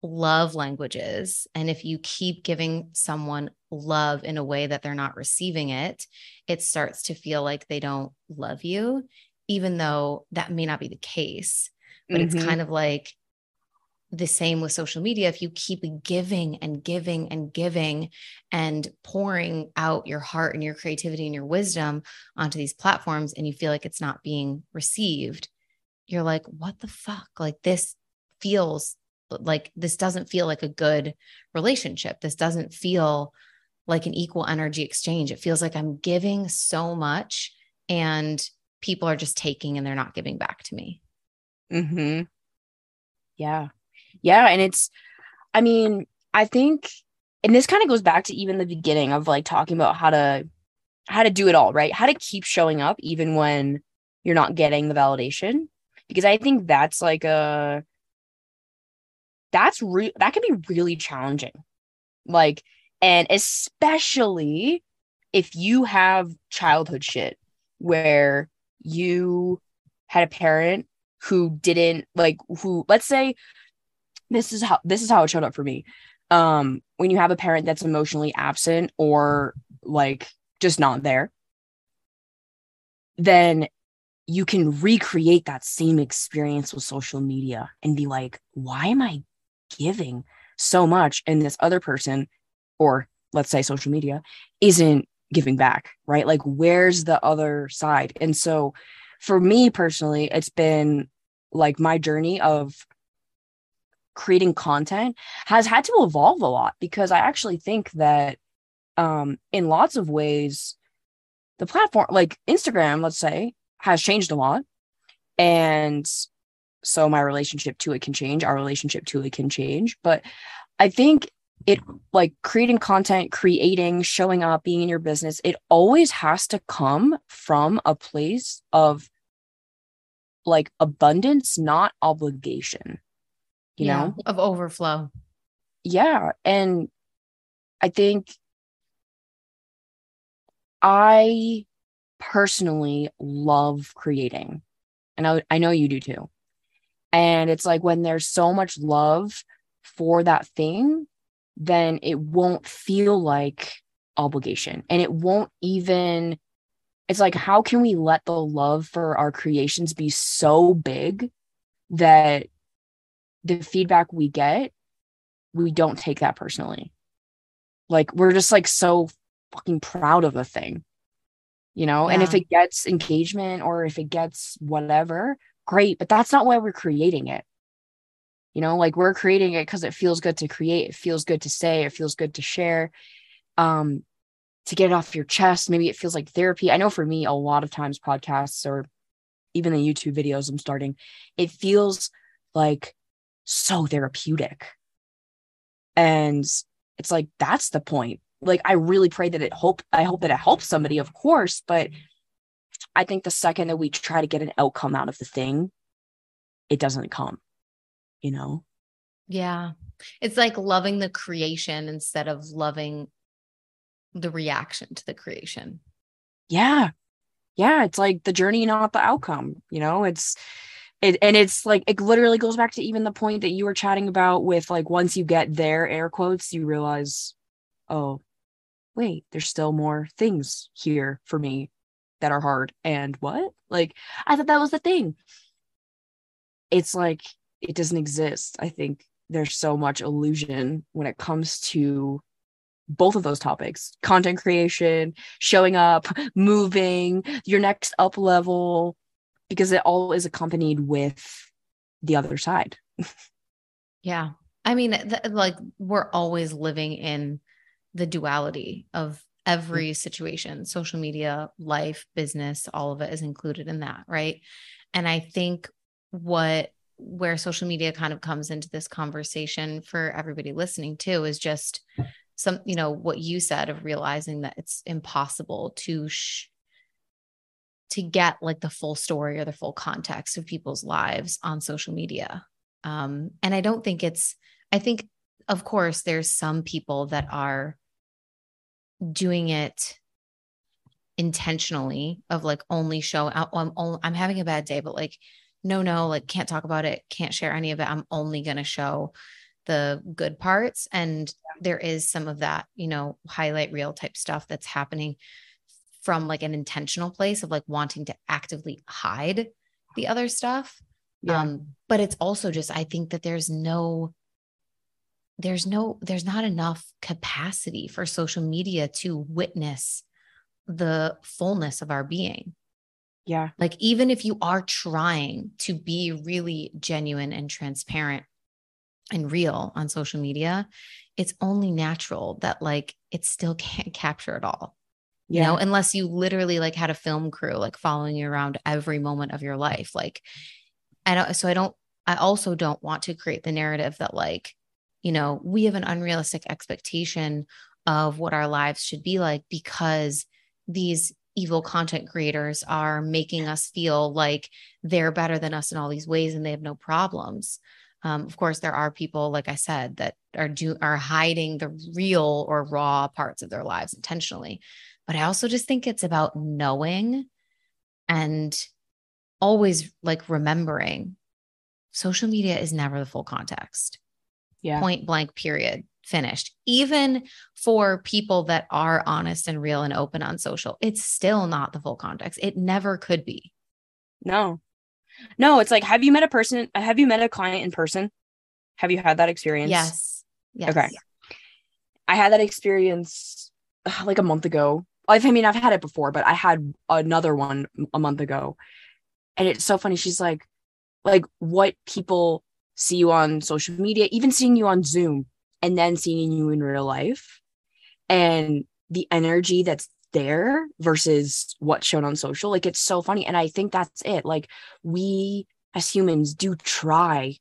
love languages and if you keep giving someone love in a way that they're not receiving it it starts to feel like they don't love you even though that may not be the case but mm-hmm. it's kind of like the same with social media. If you keep giving and giving and giving and pouring out your heart and your creativity and your wisdom onto these platforms and you feel like it's not being received, you're like, what the fuck? Like this feels like this doesn't feel like a good relationship. This doesn't feel like an equal energy exchange. It feels like I'm giving so much and people are just taking and they're not giving back to me. Mhm. Yeah. Yeah, and it's I mean, I think and this kind of goes back to even the beginning of like talking about how to how to do it all, right? How to keep showing up even when you're not getting the validation because I think that's like a that's re- that can be really challenging. Like and especially if you have childhood shit where you had a parent who didn't like who let's say this is how this is how it showed up for me. Um when you have a parent that's emotionally absent or like just not there then you can recreate that same experience with social media and be like why am i giving so much? And this other person or let's say social media isn't giving back right? Like where's the other side? And so for me personally, it's been like my journey of creating content has had to evolve a lot because I actually think that um, in lots of ways, the platform, like Instagram, let's say, has changed a lot. And so my relationship to it can change, our relationship to it can change. But I think it like creating content, creating, showing up, being in your business, it always has to come from a place of like abundance, not obligation, you yeah, know, of overflow. Yeah. And I think I personally love creating, and I, I know you do too. And it's like when there's so much love for that thing, then it won't feel like obligation and it won't even it's like how can we let the love for our creations be so big that the feedback we get we don't take that personally. Like we're just like so fucking proud of a thing you know? Yeah. and if it gets engagement or if it gets whatever great but that's not why we're creating it. You know like we're creating it because it feels good to create it feels good to say it feels good to share um to get it off your chest. Maybe it feels like therapy. I know for me a lot of times podcasts or even the youtube videos i'm starting it feels like so therapeutic and it's like that's the point like i really pray that it hope i hope that it helps somebody of course but i think the second that we try to get an outcome out of the thing it doesn't come you know? Yeah. It's like loving the creation instead of loving the reaction to the creation. Yeah. Yeah. It's like the journey, not the outcome. You know, it's, it, and it's like it literally goes back to even the point that you were chatting about with like once you get there air quotes you realize oh wait there's still more things here for me that are hard. And what? Like i thought that was the thing. It's like it doesn't exist. I think there's so much illusion when it comes to both of those topics content creation, showing up, moving, your next up level, because it all is accompanied with the other side. yeah. I mean, th- like we're always living in the duality of every situation social media, life, business, all of it is included in that. Right. And I think what where social media kind of comes into this conversation for everybody listening too is just some you know what you said of realizing that it's impossible to sh- to get like the full story or the full context of people's lives on social media. Um, and I don't think it's, I think, of course, there's some people that are doing it intentionally of like only show out. I'm, only, I'm having a bad day, but like, no, no, like can't talk about it, can't share any of it. I'm only going to show the good parts. And there is some of that, you know, highlight reel type stuff that's happening from like an intentional place of like wanting to actively hide the other stuff. Yeah. Um, but it's also just, I think that there's no, there's no, there's not enough capacity for social media to witness the fullness of our being. Yeah. Like, even if you are trying to be really genuine and transparent and real on social media, it's only natural that like it still can't capture it all you know unless you literally like had a film crew like following you around every moment of your life like i don't so i don't i also don't want to create the narrative that like you know we have an unrealistic expectation of what our lives should be like because these evil content creators are making us feel like they're better than us in all these ways and they have no problems. Um, of course there are people like i said that are do are hiding the real or raw parts of their lives intentionally but I also just think it's about knowing and always like remembering social media is never the full context. Yeah. Point blank, period, finished. Even for people that are honest and real and open on social, it's still not the full context. It never could be. No. No, it's like, have you met a person? Have you met a client in person? Have you had that experience? Yes. Yes. Okay. I had that experience like a month ago I mean, I've had it before, but I had another one a month ago. And it's so funny. She's like, like what people see you on social media, even seeing you on Zoom and then seeing you in real life and the energy that's there versus what's shown on social. Like it's so funny. And I think that's it. Like we as humans do try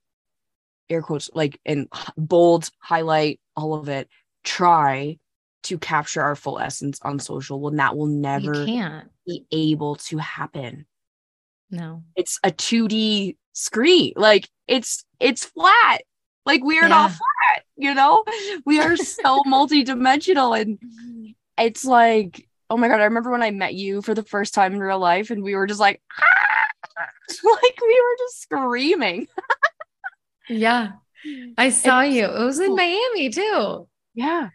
air quotes like in bold highlight all of it try to capture our full essence on social when that will never be able to happen. No. It's a 2D screen. Like it's it's flat. Like we are yeah. not flat, you know? We are so multi-dimensional and it's like, oh my god, I remember when I met you for the first time in real life and we were just like ah! like we were just screaming. yeah. I saw you. It was in Miami too. Yeah.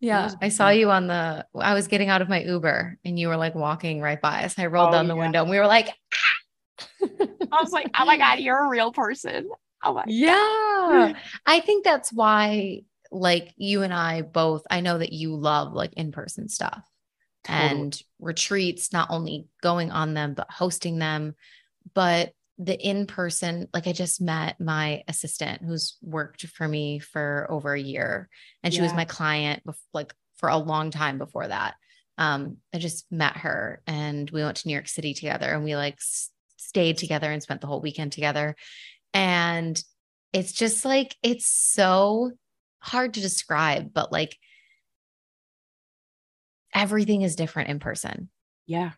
Yeah, I saw you on the. I was getting out of my Uber, and you were like walking right by us. I rolled oh, down the yeah. window, and we were like, I was like, "Oh my god, you're a real person!" Oh my, yeah. I think that's why, like you and I both. I know that you love like in person stuff totally. and retreats, not only going on them but hosting them. But the in person, like I just met my assistant who's worked for me for over a year, and she yeah. was my client like for a long time before that. Um, I just met her and we went to New York City together and we like s- stayed together and spent the whole weekend together. And it's just like, it's so hard to describe, but like everything is different in person. Yeah.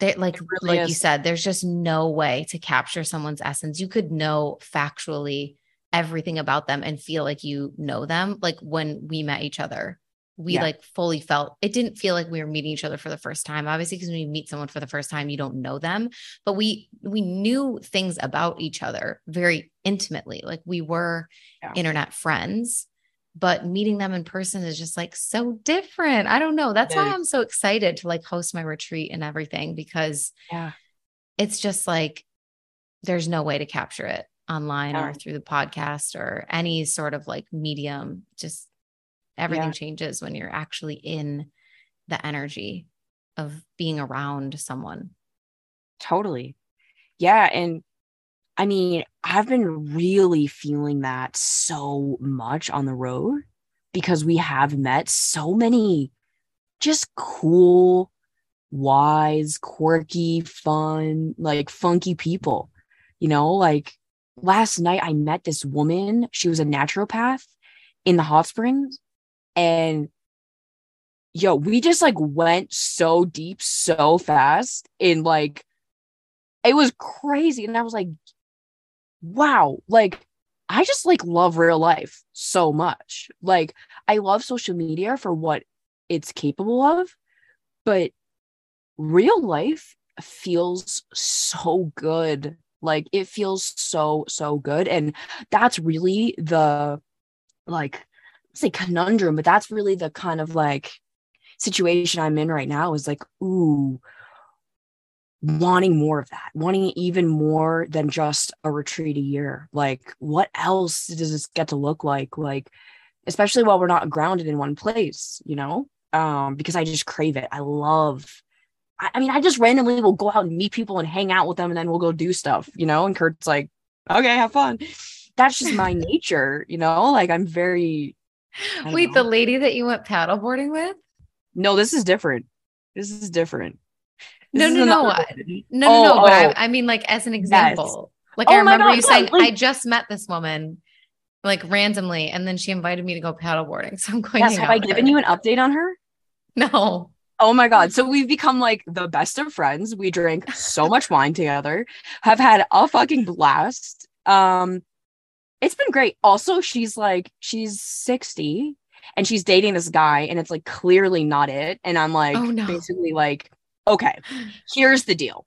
They, like really like is. you said, there's just no way to capture someone's essence. You could know factually everything about them and feel like you know them. Like when we met each other, we yeah. like fully felt it didn't feel like we were meeting each other for the first time obviously because when you meet someone for the first time you don't know them but we we knew things about each other very intimately like we were yeah. internet friends but meeting them in person is just like so different. I don't know. That's why I'm so excited to like host my retreat and everything because yeah. It's just like there's no way to capture it online yeah. or through the podcast or any sort of like medium. Just everything yeah. changes when you're actually in the energy of being around someone. Totally. Yeah, and I mean, I've been really feeling that so much on the road because we have met so many just cool, wise, quirky, fun, like funky people. You know, like last night I met this woman. She was a naturopath in the hot springs. And yo, we just like went so deep so fast in like it was crazy. And I was like, wow, like I just like love real life so much. Like I love social media for what it's capable of, but real life feels so good. Like it feels so so good and that's really the like say conundrum, but that's really the kind of like situation I'm in right now is like ooh wanting more of that, wanting even more than just a retreat a year. Like, what else does this get to look like? Like, especially while we're not grounded in one place, you know? Um, because I just crave it. I love, I, I mean, I just randomly will go out and meet people and hang out with them and then we'll go do stuff, you know? And Kurt's like, okay, have fun. That's just my nature, you know? Like, I'm very. Wait, know. the lady that you went paddleboarding with? No, this is different. This is different no, no, no, no, no, oh, no. But I, oh. I, mean, like as an example, yes. like oh I remember God, you saying, like, I just met this woman, like randomly, and then she invited me to go paddleboarding. So I'm going. Yes, have I given her. you an update on her? No. Oh my God. So we've become like the best of friends. We drink so much wine together, have had a fucking blast. Um, it's been great. Also, she's like, she's 60 and she's dating this guy, and it's like clearly not it. And I'm like, oh, no. basically like, okay, here's the deal.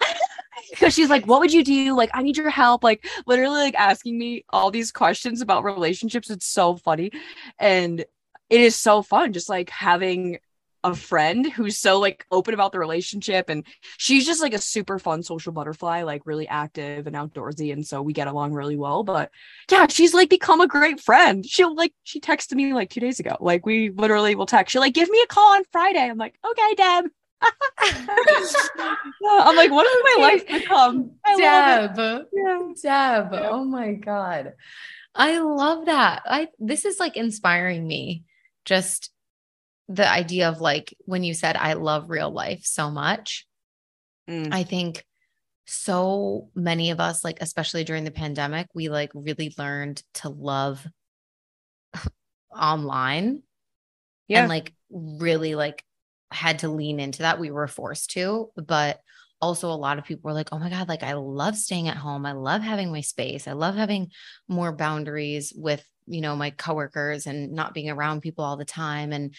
because she's like, what would you do? Like, I need your help. Like, literally, like asking me all these questions about relationships. It's so funny. And it is so fun just like having a friend who's so like open about the relationship and she's just like a super fun social butterfly like really active and outdoorsy and so we get along really well but yeah she's like become a great friend she'll like she texted me like two days ago like we literally will text she'll like give me a call on friday i'm like okay deb I'm like, what has my life become? I Deb. Yeah. Deb. Yeah. Oh my God. I love that. I this is like inspiring me. Just the idea of like when you said I love real life so much. Mm. I think so many of us, like especially during the pandemic, we like really learned to love online. Yeah. And like really like had to lean into that. We were forced to, but also a lot of people were like, oh my God, like I love staying at home. I love having my space. I love having more boundaries with, you know, my coworkers and not being around people all the time. And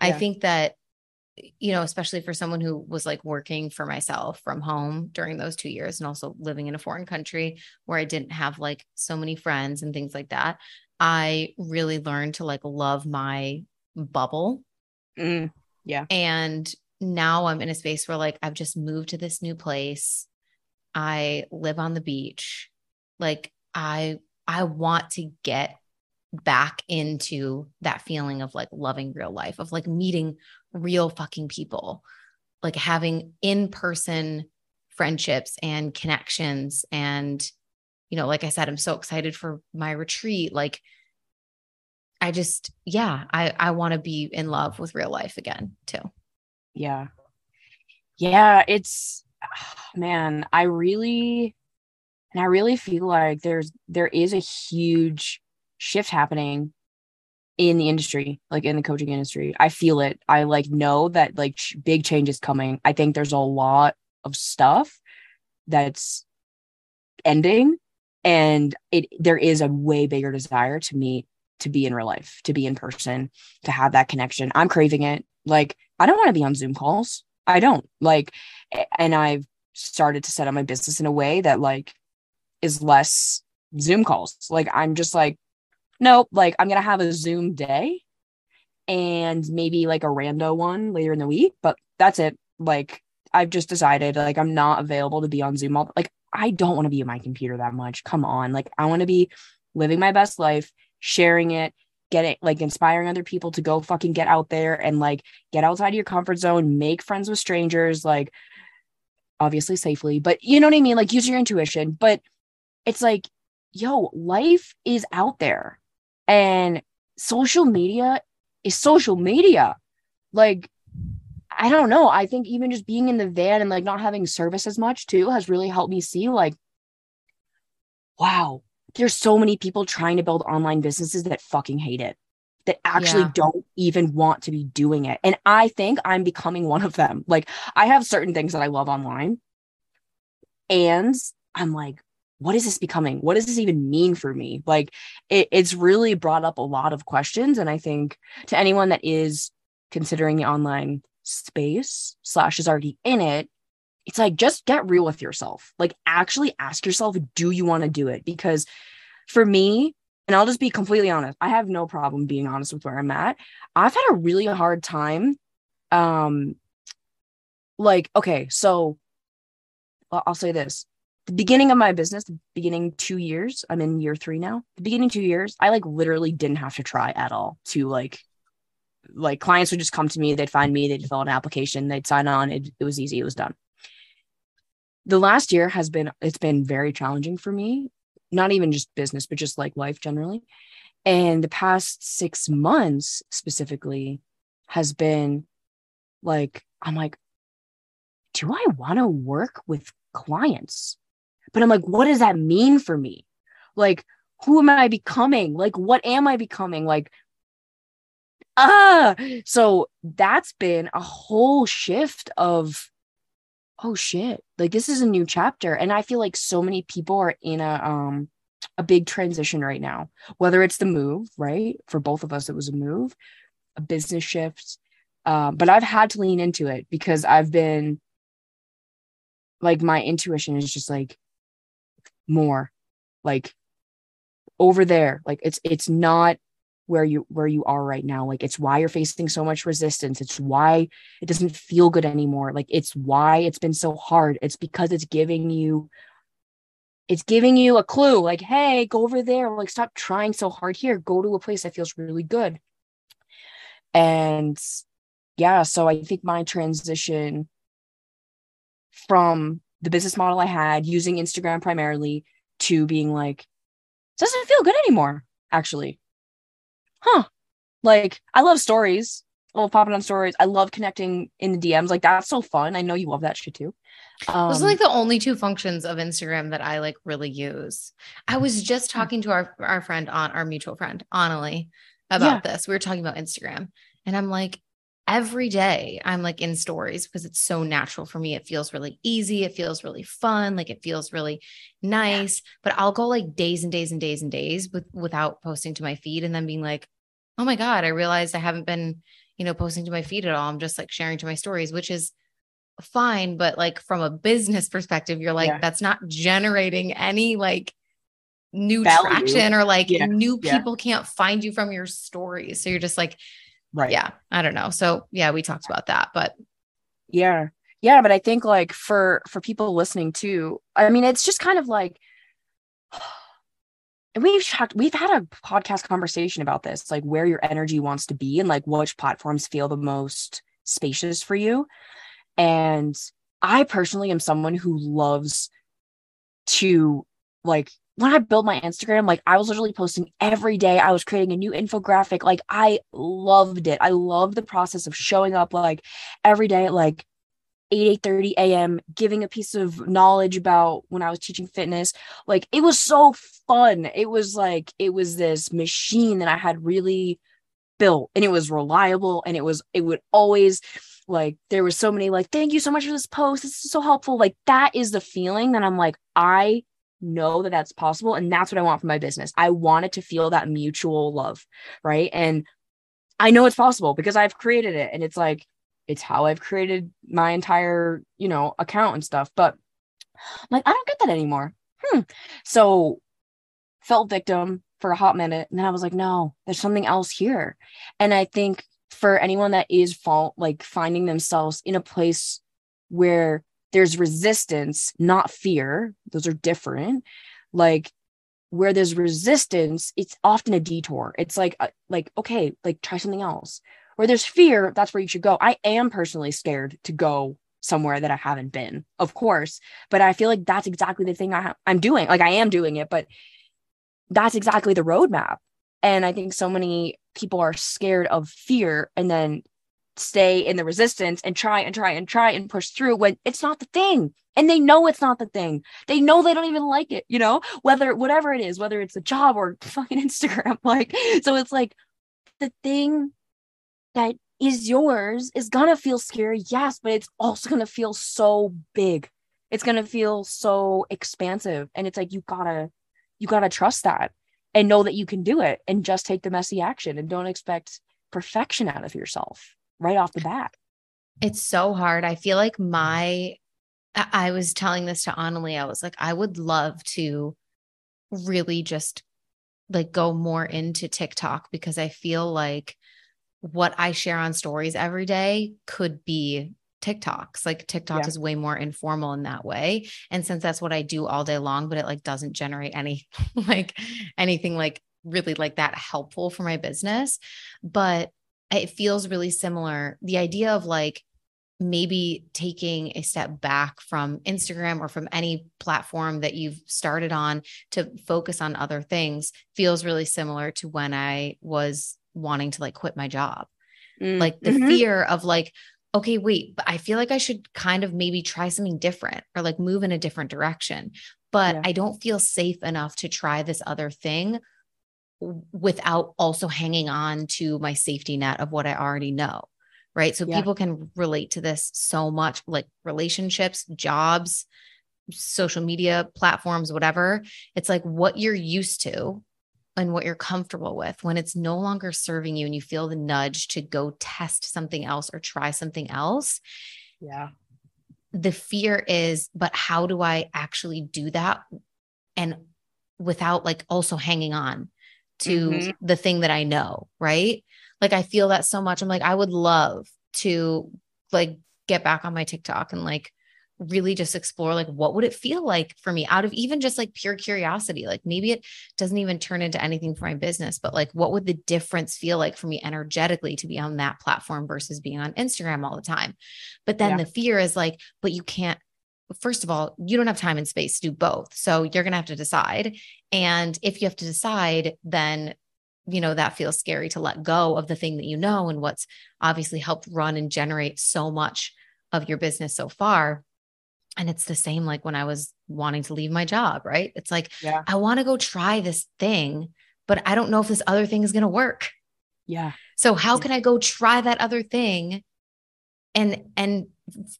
yeah. I think that, you know, especially for someone who was like working for myself from home during those two years and also living in a foreign country where I didn't have like so many friends and things like that, I really learned to like love my bubble. Mm. Yeah. And now I'm in a space where like I've just moved to this new place. I live on the beach. Like I I want to get back into that feeling of like loving real life, of like meeting real fucking people, like having in-person friendships and connections and you know, like I said, I'm so excited for my retreat. Like I just, yeah, I, I want to be in love with real life again too. Yeah. Yeah. It's, man, I really, and I really feel like there's, there is a huge shift happening in the industry, like in the coaching industry. I feel it. I like know that like sh- big change is coming. I think there's a lot of stuff that's ending and it there is a way bigger desire to meet to be in real life, to be in person, to have that connection. I'm craving it. Like, I don't want to be on Zoom calls. I don't like, and I've started to set up my business in a way that like is less Zoom calls. Like, I'm just like, nope, like, I'm going to have a Zoom day and maybe like a rando one later in the week, but that's it. Like, I've just decided like I'm not available to be on Zoom all like I don't want to be at my computer that much. Come on. Like I want to be living my best life sharing it, getting like inspiring other people to go fucking get out there and like get outside of your comfort zone, make friends with strangers, like obviously safely, but you know what I mean? Like use your intuition. But it's like, yo, life is out there and social media is social media. Like, I don't know. I think even just being in the van and like not having service as much too has really helped me see like, wow, there's so many people trying to build online businesses that fucking hate it that actually yeah. don't even want to be doing it and i think i'm becoming one of them like i have certain things that i love online and I'm like, what is this becoming? What does this even mean for me? Like, it, it's really brought up a lot of questions. And I think to anyone that is considering the online space slash is already in it, it's like just get real with yourself. Like, actually ask yourself, do you want to do it? Because for me, and I'll just be completely honest, I have no problem being honest with where I'm at. I've had a really hard time. Um, like, okay, so I'll say this the beginning of my business, the beginning two years, I'm in year three now. The beginning two years, I like literally didn't have to try at all to like, like clients would just come to me, they'd find me, they'd fill out an application, they'd sign on. It, it was easy, it was done. The last year has been, it's been very challenging for me, not even just business, but just like life generally. And the past six months specifically has been like, I'm like, do I want to work with clients? But I'm like, what does that mean for me? Like, who am I becoming? Like, what am I becoming? Like, ah, so that's been a whole shift of, oh shit, like this is a new chapter. And I feel like so many people are in a, um, a big transition right now, whether it's the move, right? For both of us, it was a move, a business shift. Um, but I've had to lean into it because I've been like my intuition is just like more like over there like it's it's not where you where you are right now. Like it's why you're facing so much resistance. It's why it doesn't feel good anymore. Like it's why it's been so hard. It's because it's giving you it's giving you a clue. Like hey go over there. Like stop trying so hard here. Go to a place that feels really good. And yeah so i think my transition from the business model I had using Instagram primarily to being like, doesn't feel good anymore, actually. Huh. Like, I love stories. I love popping on stories. I love connecting in the DMs. Like, that's so fun. I know you love that shit too. Um, Those are like the only two functions of Instagram that I like really use. I was just talking to our, our friend on our mutual friend, Annalie, about yeah. this. We were talking about Instagram. And I'm like, every day I'm like in stories because it's so natural for me. It feels really easy. It feels really fun. Like it feels really nice. But I'll go like days and days and days and days with without posting to my feed and then being like, oh my God, I realized I haven't been, you know, posting to my feed at all. I'm just like sharing to my stories, which is fine. But like from a business perspective, you're like, yeah. that's not generating any like new Value. traction or like yeah. new people yeah. can't find you from your stories. So you're just like, Right. Yeah. I don't know. So yeah, we talked about that, but yeah. Yeah. But I think like for for people listening too, I mean, it's just kind of like and we've talked we've had a podcast conversation about this, like where your energy wants to be and like which platforms feel the most spacious for you. And I personally am someone who loves to like when I built my Instagram, like I was literally posting every day. I was creating a new infographic. Like I loved it. I loved the process of showing up like every day at like 8 8 30 a.m giving a piece of knowledge about when i was teaching fitness like it was so fun it was like it was this machine that i had really built and it was reliable and it was it would always like there was so many like thank you so much for this post this is so helpful like that is the feeling that i'm like i know that that's possible and that's what i want for my business. I want it to feel that mutual love right? And i know it's possible because i've created it and it's like it's how i've created my entire you know account and stuff but I'm like i don't get that anymore. Hmm. so felt victim for a hot minute and then i was like no there's something else here. And i think for anyone that is fault like finding themselves in a place where there's resistance, not fear. Those are different. Like where there's resistance, it's often a detour. It's like uh, like okay, like try something else. Where there's fear, that's where you should go. I am personally scared to go somewhere that I haven't been, of course, but I feel like that's exactly the thing I ha- I'm doing. Like I am doing it, but that's exactly the roadmap. And I think so many people are scared of fear and then stay in the resistance and try and try and try and push through when it's not the thing. And they know it's not the thing. They know they don't even like it you know? Whether whatever it is whether it's a job or fucking instagram like so it's like the thing that is yours is gonna feel scary yes but it's also gonna feel so big. It's to feel so expansive. And it's like, you gotta, you gotta trust that and know that you can do it and just take the messy action and don't expect perfection out of yourself right off the bat. It's so hard. I feel like my, I was telling this to Annalie. I was like, I would love to really just like go more into TikTok because I feel like what I share on stories every day could be TikToks. Like TikTok yeah. is way more informal in that way. And since that's what I do all day long, but it like doesn't generate any like anything like really like that helpful for my business. But it feels really similar. The idea of like maybe taking a step back from Instagram or from any platform that you've started on to focus on other things feels really similar to when I was wanting to like quit my job. Mm, like the mm-hmm. fear of like, okay, wait, but I feel like I should kind of maybe try something different or like move in a different direction. But yeah. I don't feel safe enough to try this other thing without also hanging on to my safety net of what I already know. Right. So yeah. people can relate to this so much like relationships, jobs, social media platforms, whatever. It's like what you're used to and what you're comfortable with when it's no longer serving you and you feel the nudge to go test something else or try something else. Yeah. The fear is, but how do I actually do that? And without like also hanging on to mm-hmm. the thing that I know, right? Like I feel that so much. I'm like, I would love to like get back on my TikTok and like really just explore like what would it feel like for me out of even just like pure curiosity like maybe it doesn't even turn into anything for my business but like what would the difference feel like for me energetically to be on that platform versus being on Instagram all the time but then yeah. the fear is like but you can't first of all you don't have time and space to do both so you're going to have to decide and if you have to decide then you know that feels scary to let go of the thing that you know and what's obviously helped run and generate so much of your business so far and it's the same like when I was wanting to leave my job, right? It's like, yeah. I want to go try this thing, but I don't know if this other thing is going to work. Yeah. So how can I go try that other thing and and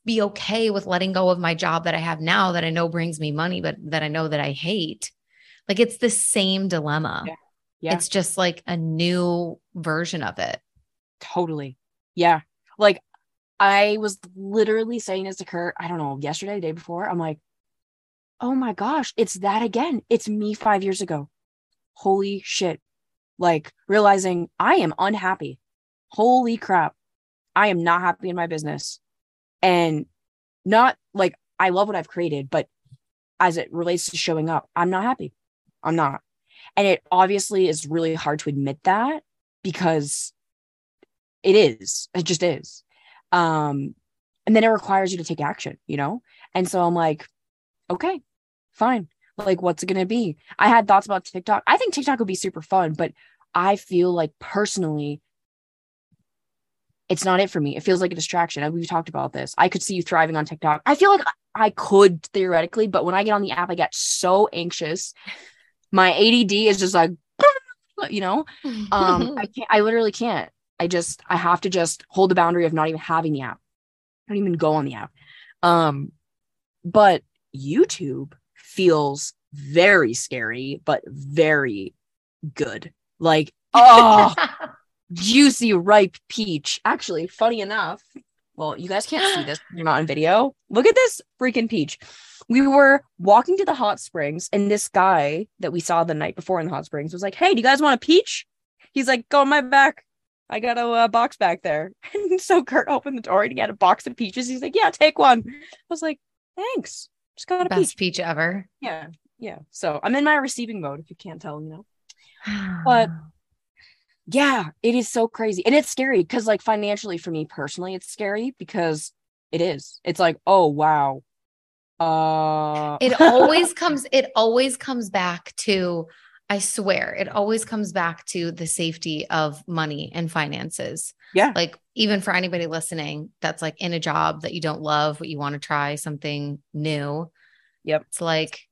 be okay with letting go of my job that I have now that I know brings me money but that I know that I hate? Like it's the same dilemma. Yeah. yeah. It's just like a new version of it. Totally. Yeah. Like I was literally saying this to Kurt, I don't know, yesterday, the day before. I'm like, oh my gosh, it's that again. It's me five years ago. Holy shit. Like realizing I am unhappy. Holy crap. I am not happy in my business. And not like I love what I've created, but as it relates to showing up, I'm not happy. I'm not. And it obviously is really hard to admit that because it is. It just is um and then it requires you to take action you know and so i'm like okay fine like what's it going to be i had thoughts about tiktok i think tiktok would be super fun but i feel like personally it's not it for me. It feels like a distraction. We've talked about this. I could see you thriving on tiktok. I feel like i could theoretically but when i get on the app i get so anxious. My ADD is just like you know? Um i can't i literally can't. I just I have to just hold the boundary of not even having the app. I don't even go on the app. Um, but YouTube feels very scary, but very good. Like, oh, juicy ripe peach. Actually, funny enough, well, you guys can't see this. You're not in video. Look at this freaking peach. We were walking to the hot springs, and this guy that we saw the night before in the hot springs was like, Hey, do you guys want a peach? He's like, Go on my back. I got a uh, box back there. And so Kurt opened the door and he had a box of peaches. He's like, yeah, take one. I was like, thanks. Just got a best peach. peach ever. Yeah. Yeah. So I'm in my receiving mode, if you can't tell, you know. but yeah, it is so crazy. And it's scary because, like, financially for me personally, it's scary because it is. It's like, oh, wow. Uh, it always comes, it always comes back to I swear it always comes back to the safety of money and finances. Yeah. Like even for anybody listening that's like in a job that you don't love, but you want to try something new. Yep. It's like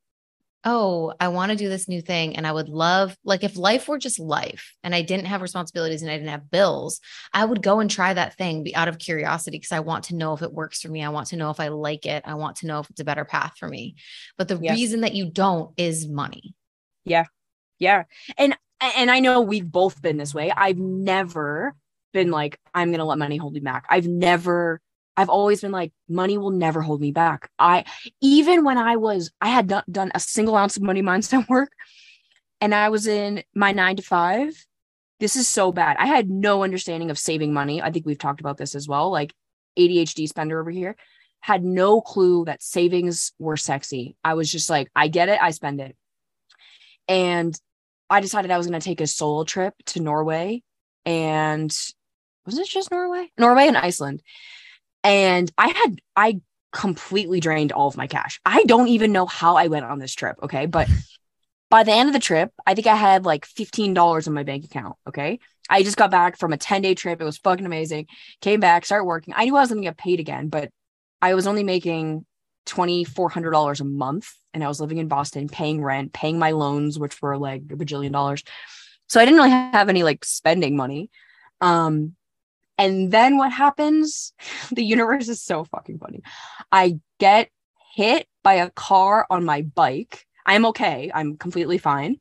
oh, I want to do this new thing. And I would love, like, if life were just life and I didn't have responsibilities and I didn't have bills, I would go and try that thing be out of curiosity because I want to know if it works for me. I want to know if I like it. I want to know if it's a better path for me. But the Yes. reason that you don't is money. Yeah. Yeah. And and I know we've both been this way. I've never been like I'm going to let money hold me back. I've never I've always been like money will never hold me back. I even when I was I had not done a single ounce of money mindset work and I was in my 9 to 5. This is so bad. I had no understanding of saving money. I think we've talked about this as well. Like ADHD spender over here had no clue that savings were sexy. I was just like I get it, I spend it. And I decided I was going to take a solo trip to Norway and was it just Norway? Norway and Iceland. And I had I completely drained all of my cash. I don't even know how I went on this trip, okay? But by the end of the trip, I think I had like $15 in my bank account, okay? I just got back from a 10-day trip. It was fucking amazing. Came back, started working. I knew I was going to get paid again, but I was only making $2400 a month and I was living in Boston, paying rent, paying my loans which were like a bajillion dollars. So I didn't really have any like spending money. Um and then what happens? The universe is so fucking funny. I get hit by a car on my bike. I'm okay. I'm completely fine.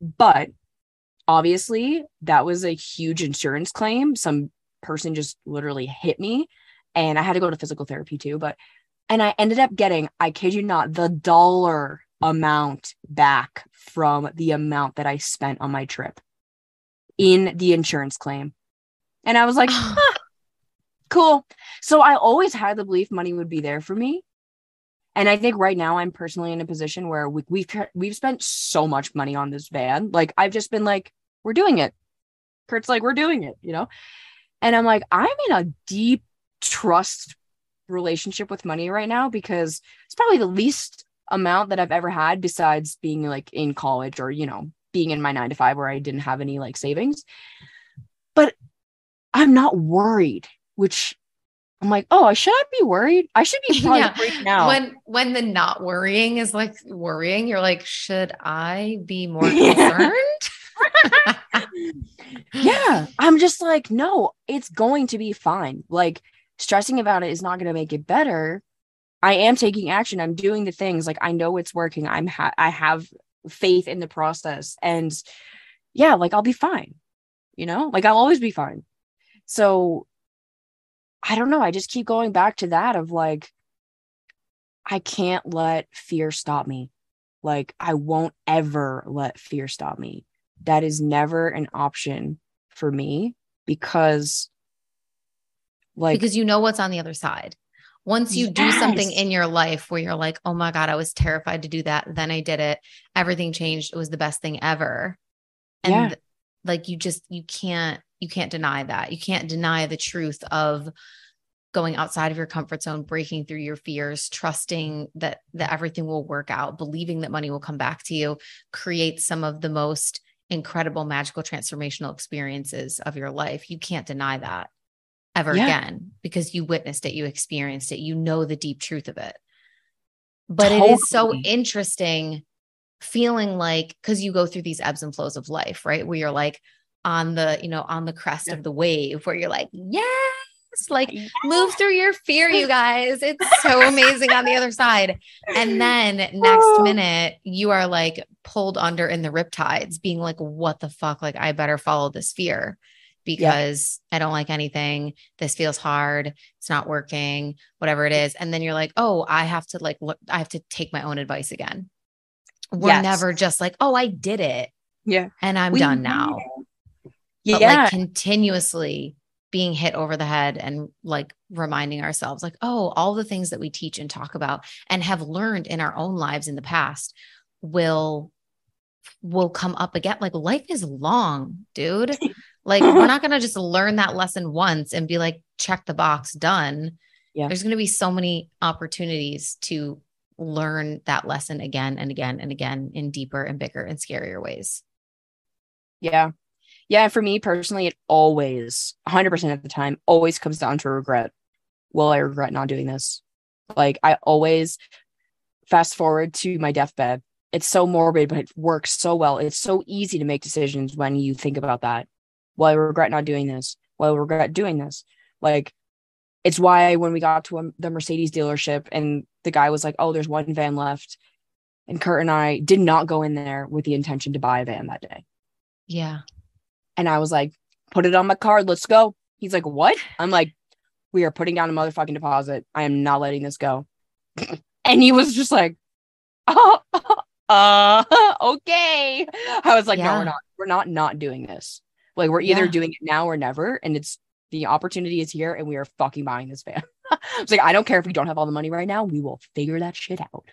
But obviously, that was a huge insurance claim. Some person just literally hit me and I had to go to physical therapy too, but and I ended up getting, I kid you not, the dollar amount back from the amount that I spent on my trip in the insurance claim. And I was like, huh, cool. So I always had the belief money would be there for me. And I think right now I'm personally in a position where we, we've we've spent so much money on this van. Like I've just been like, we're doing it. Kurt's like, we're doing it, you know? And I'm like, I'm in a deep trust relationship with money right now because it's probably the least amount that I've ever had besides being like in college or, you know, being in my nine to five where I didn't have any like savings. But I'm not worried, which I'm like, oh, should I be worried? I should be probably Yeah. freaking out. When when the not worrying is like worrying, you're like, should I be more concerned? yeah. I'm just like no it's going to be fine. Like stressing about it is not going to make it better. I am taking action. I'm doing the things. Like i know it's working. I'm ha- i have faith in the process. And yeah like i'll be fine you know? Like i'll always be fine so i don't know i just keep going back to that of like i can't let fear stop me like i won't ever let fear stop me that is never an option for me because like because you know what's on the other side. Once you do something in your life where you're like, oh my God, I was terrified to do that. Then I did it. Everything changed. It was the best thing ever. And Yeah. Like you just you can't you can't deny that. You can't deny the truth of going outside of your comfort zone, breaking through your fears, trusting that that everything will work out, believing that money will come back to you, create some of the most incredible magical transformational experiences of your life. You can't deny that ever Yeah. again because you witnessed it, you experienced it, you know the deep truth of it. But it is so interesting feeling like because you go through these ebbs and flows of life, right? Where you're like on the, you know, on the crest Yeah. of the wave, where you're like, yes, like move through your fear, you guys. It's so amazing on the other side. And then next Oh. minute, you are like pulled under in the riptides, being like, what the fuck? Like, I better follow this fear because I don't like anything. This feels hard. It's not working, whatever it is. And then you're like, oh, I have to like, look, I have to take my own advice again. We're Yes. never just like, oh, I did it yeah and I'm We done now. yeah But like continuously being hit over the head and like reminding ourselves, like, oh, all the things that we teach and talk about and have learned in our own lives in the past will will come up again. Like life is long, dude. Like we're not gonna just learn that lesson once and be like, check the box, done. Yeah. There's gonna be so many opportunities to learn that lesson again and again and again in deeper and bigger and scarier ways. yeah yeah for me personally it always 100% of the time always comes down to regret will i regret not doing this like i always fast forward to my deathbed it's so morbid, but it works so well. It's so easy to make decisions when you think about that. Well, I regret not doing this. Well, I regret doing this. Like, it's why when we got to a, the Mercedes dealership and the guy was like, "Oh, there's one van left," and Kurt and I did not go in there with the intention to buy a van that day. Yeah. And I was like, "Put it on my card. Let's go." He's like, "What?" I'm like, "We are putting down a motherfucking deposit. I am not letting this go." and he was just like, "Oh, uh, okay." I was like, Yeah. "No, we're not. We're not not doing this. Like, we're either Yeah. doing it now or never, and it's." The opportunity is here and we are fucking buying this van. I was like, I don't care if we don't have all the money right now. We will figure that shit out.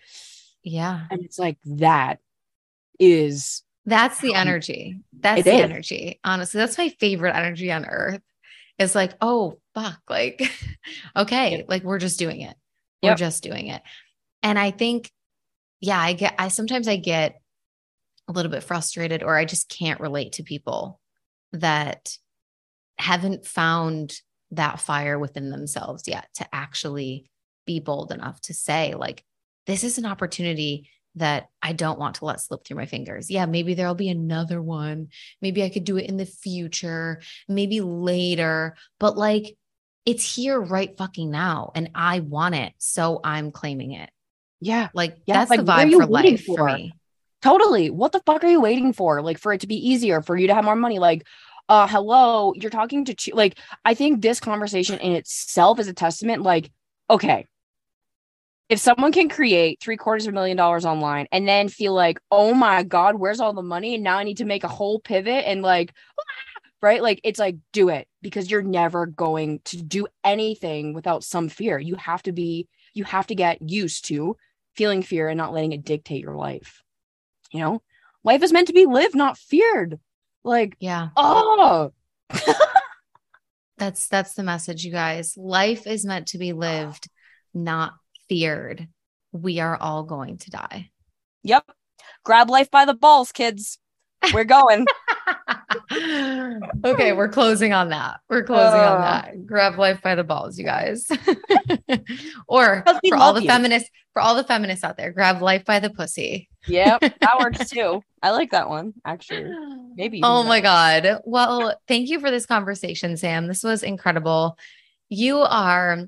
Yeah. And it's like that is That's the energy. That's the is. energy. Honestly, that's my favorite energy on earth. It's like, oh fuck, like, okay, Yep. like we're just doing it. We're Yep. just doing it. And I think, yeah, I get I sometimes I get a little bit frustrated or I just can't relate to people that haven't found that fire within themselves yet to actually be bold enough to say, like, this is an opportunity that I don't want to let slip through my fingers. Yeah, maybe there'll be another one. Maybe I could do it in the future, maybe later, but like it's here right fucking now and I want it. So I'm claiming it. yeah, Like Yeah, that's like, the vibe for life for for? me. totally. What the fuck are you waiting for? Like for it to be easier, for you to have more money? Like, uh, hello, you're talking to Ch- like I think this conversation in itself is a testament. Like, okay, if someone can create three quarters of a million dollars online and then feel like, oh my god, where's all the money? And now I need to make a whole pivot and like, right? Like it's like do it because you're never going to do anything without some fear. You have to be, you have to get used to feeling fear and not letting it dictate your life. You know, life is meant to be lived, not feared. Like, Yeah. oh, That's that's the message, you guys. Life is meant to be lived, not feared. We are all going to die. yep. Grab life by the balls, kids. We're going. okay, we're closing on that. We're closing on Uh. that. Grab life by the balls, you guys. or for all the you. feminists, for all the feminists out there, grab life by the pussy. Yep. That works too. I like that one, actually. Maybe. Oh my. God. Well, thank you for this conversation, Sam. This was incredible. You are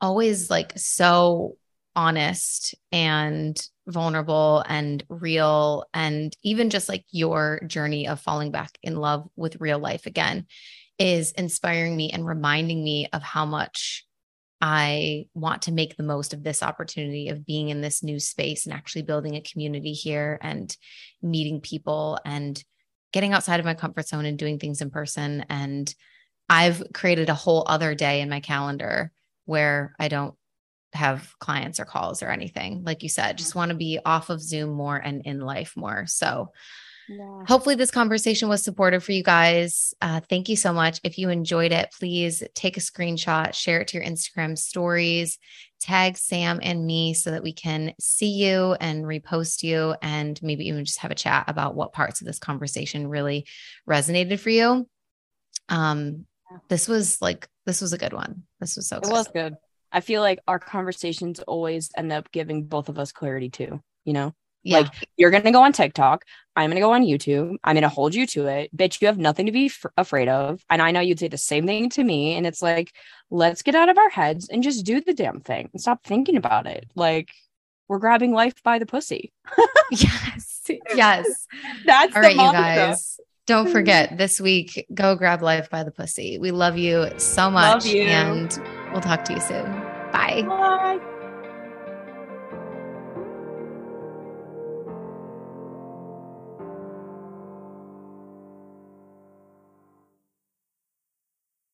always like so honest and vulnerable and real. And even just like your journey of falling back in love with real life again is inspiring me and reminding me of how much I want to make the most of this opportunity of being in this new space and actually building a community here and meeting people and getting outside of my comfort zone and doing things in person. And I've created a whole other day in my calendar where I don't have clients or calls or anything. Like you said, just mm-hmm. want to be off of Zoom more and in life more. So, Yeah. hopefully this conversation was supportive for you guys uh, thank you so much if you enjoyed it please take a screenshot share it to your instagram stories tag sam and me so that we can see you and repost you and maybe even just have a chat about what parts of this conversation really resonated for you um this was like this was a good one this was so It good. was good. I feel like our conversations always end up giving both of us clarity too, you know? Yeah Like you're going to go on TikTok, I'm going to go on YouTube. I'm going to hold you to it. Bitch, you have nothing to be f- afraid of. And I know you'd say the same thing to me and it's like let's get out of our heads and just do the damn thing and stop thinking about it. Like we're grabbing life by the pussy. yes yes That's All the right, you guys. Don't hmm. forget this week, go grab life by the pussy. We love you so much. you. And we'll talk to you soon. Bye. Bye.